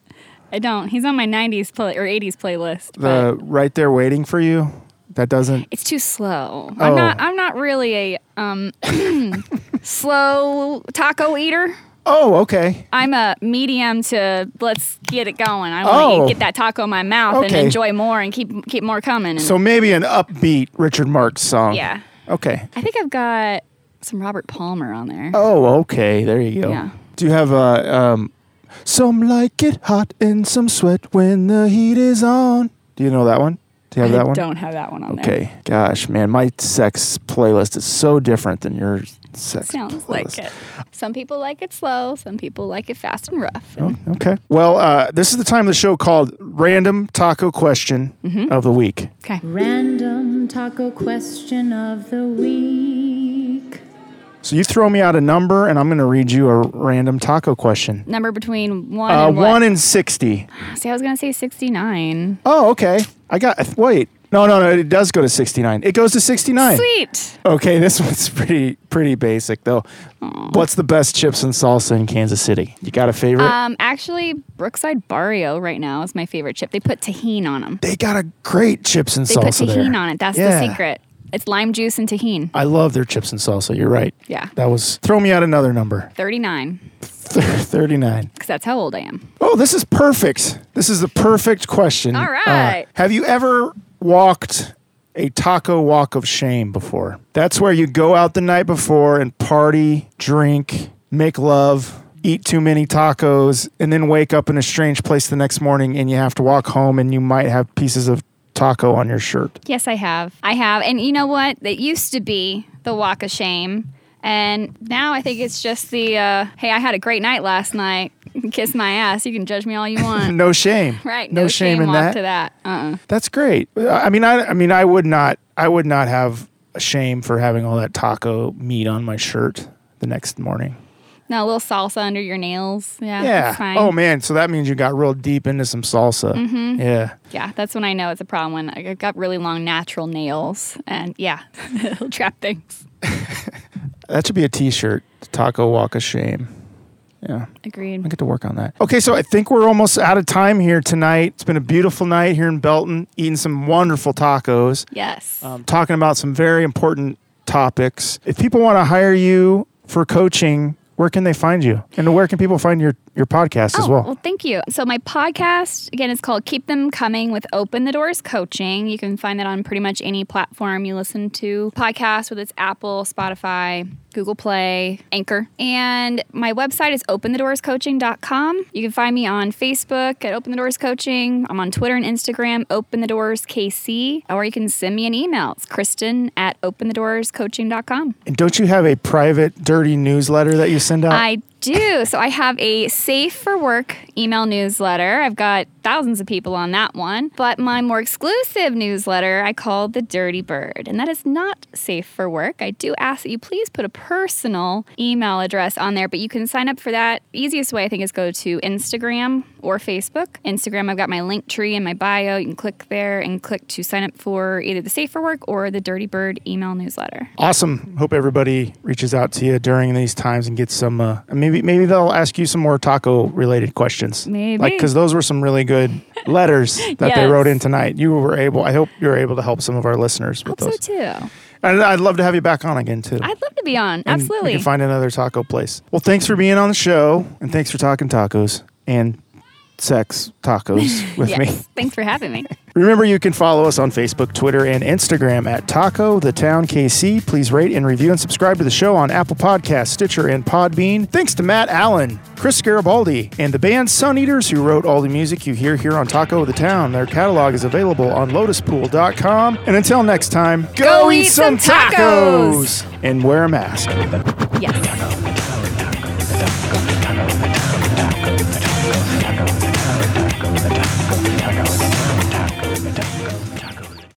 I don't. He's on my 90s play, or 80s playlist. but The right there waiting for you. That doesn't. it's too slow. Oh. I'm not I'm not really a um (coughs) slow taco eater. Oh, okay. I'm a medium to let's get it going. I Oh. want to get that taco in my mouth Okay. and enjoy more and keep keep more coming. So maybe an upbeat Richard Marx song. yeah, Okay. I think I've got some Robert Palmer on there. Oh, okay. There you go. Yeah. Do you have a um, some like it hot and some sweat when the heat is on? Do you know that one? Do you have I that one? don't have that one on there. Okay. Gosh, man, my sex playlist is so different than your sex. Sounds playlist. like it. Some people like it slow. Some people like it fast and rough. Oh, okay. Well, uh, this is the time of the show called Random Taco Question Mm-hmm. of the Week. Okay. Random taco question of the week. So you throw me out a number, and I'm going to read you a random taco question. Number between one Uh, and what? one and sixty. See, I was gonna say 69. Oh, okay. I got. Wait. No, no, no. It does go to sixty-nine. It goes to sixty-nine. Sweet. Okay, this one's pretty pretty basic though. What's the best chips and salsa in Kansas City? You got a favorite? Um, actually, Brookside Barrio right now is my favorite chip. They put Tajín on them. they got a great chips and salsa. They put Tajín there. on it. That's Yeah. the secret. It's lime juice and Tajín. I love their chips and salsa. You're right. Yeah. That was. Throw me out another number. 39, Thirty-nine. because that's how old I am. Oh, this is perfect. This is the perfect question. All right. Uh, have you ever walked a taco walk of shame before? That's where you go out the night before and party, drink, make love, eat too many tacos, and then wake up in a strange place the next morning and you have to walk home and you might have pieces of taco on your shirt? Yes, I have. I have. And you know what? That used to be the walk of shame. And now I think it's just the, uh, hey, I had a great night last night. (laughs) Kiss my ass. You can judge me all you want. (laughs) No shame. (laughs) right. No, shame, in walk that. to that. Uh-uh. That's great. I mean, I, I mean, I would not, I would not have a shame for having all that taco meat on my shirt the next morning. No, a little salsa under your nails. Yeah. Yeah. Oh man. So that means you got real deep into some salsa. Mm-hmm. Yeah. Yeah, that's when I know it's a problem when I got really long natural nails. And yeah, (laughs) it'll trap things. (laughs) That should be a T-shirt. Taco walk of shame. Yeah. Agreed. I get to work on that. Okay, so I think we're almost out of time here tonight. It's been a beautiful night here in Belton, eating some wonderful tacos. Yes. um, talking about some very important topics. If people want to hire you for coaching, where can they find you? And where can people find your, your podcast as Oh, well? Well, thank you. So my podcast again is called Keep Them Coming with Open the Doors Coaching. You can find that on pretty much any platform you listen to podcasts, whether it's Apple, Spotify, Google Play, Anchor. And my website is openthedoorscoaching.com. You can find me on Facebook at Open the Doors Coaching. I'm on Twitter and Instagram, Open the Doors KC, or you can send me an email. It's Kristen at openthedoorscoaching.com. And don't you have a private, dirty newsletter that you send out? I do. So I have a safe for work email newsletter. I've got thousands of people on that one. But my more exclusive newsletter I call the Dirty Bird. And that is not safe for work. I do ask that you please put a personal email address on there, but you can sign up for that. Easiest way I think is go to Instagram or Facebook. Instagram, I've got my Linktree in my bio. You can click there and click to sign up for either the Safer Work or the Dirty Bird email newsletter. awesome. Hope everybody reaches out to you during these times and gets some. Uh, maybe maybe they'll ask you some more taco related questions. Maybe. like because those were some really good (laughs) letters that they wrote in tonight. You were able. I hope you were able to help some of our listeners with Hope those. so too. And I'd love to have you back on again too. I'd love to be on. and Absolutely. We can find another taco place. Well, thanks for being on the show, and thanks for talking tacos and sex tacos (laughs) with yes. me. Thanks for having me. (laughs) Remember, you can follow us on Facebook, Twitter, and Instagram at Taco the Town KC. Please rate and review and subscribe to the show on Apple Podcasts, Stitcher, and Podbean. Thanks to Matt Allen, Chris Garibaldi, and the band Sun Eaters who wrote all the music you hear here on Taco the Town. Their catalog is available on lotuspool.com. And until next time, go, eat, some tacos! and wear a mask. Yes.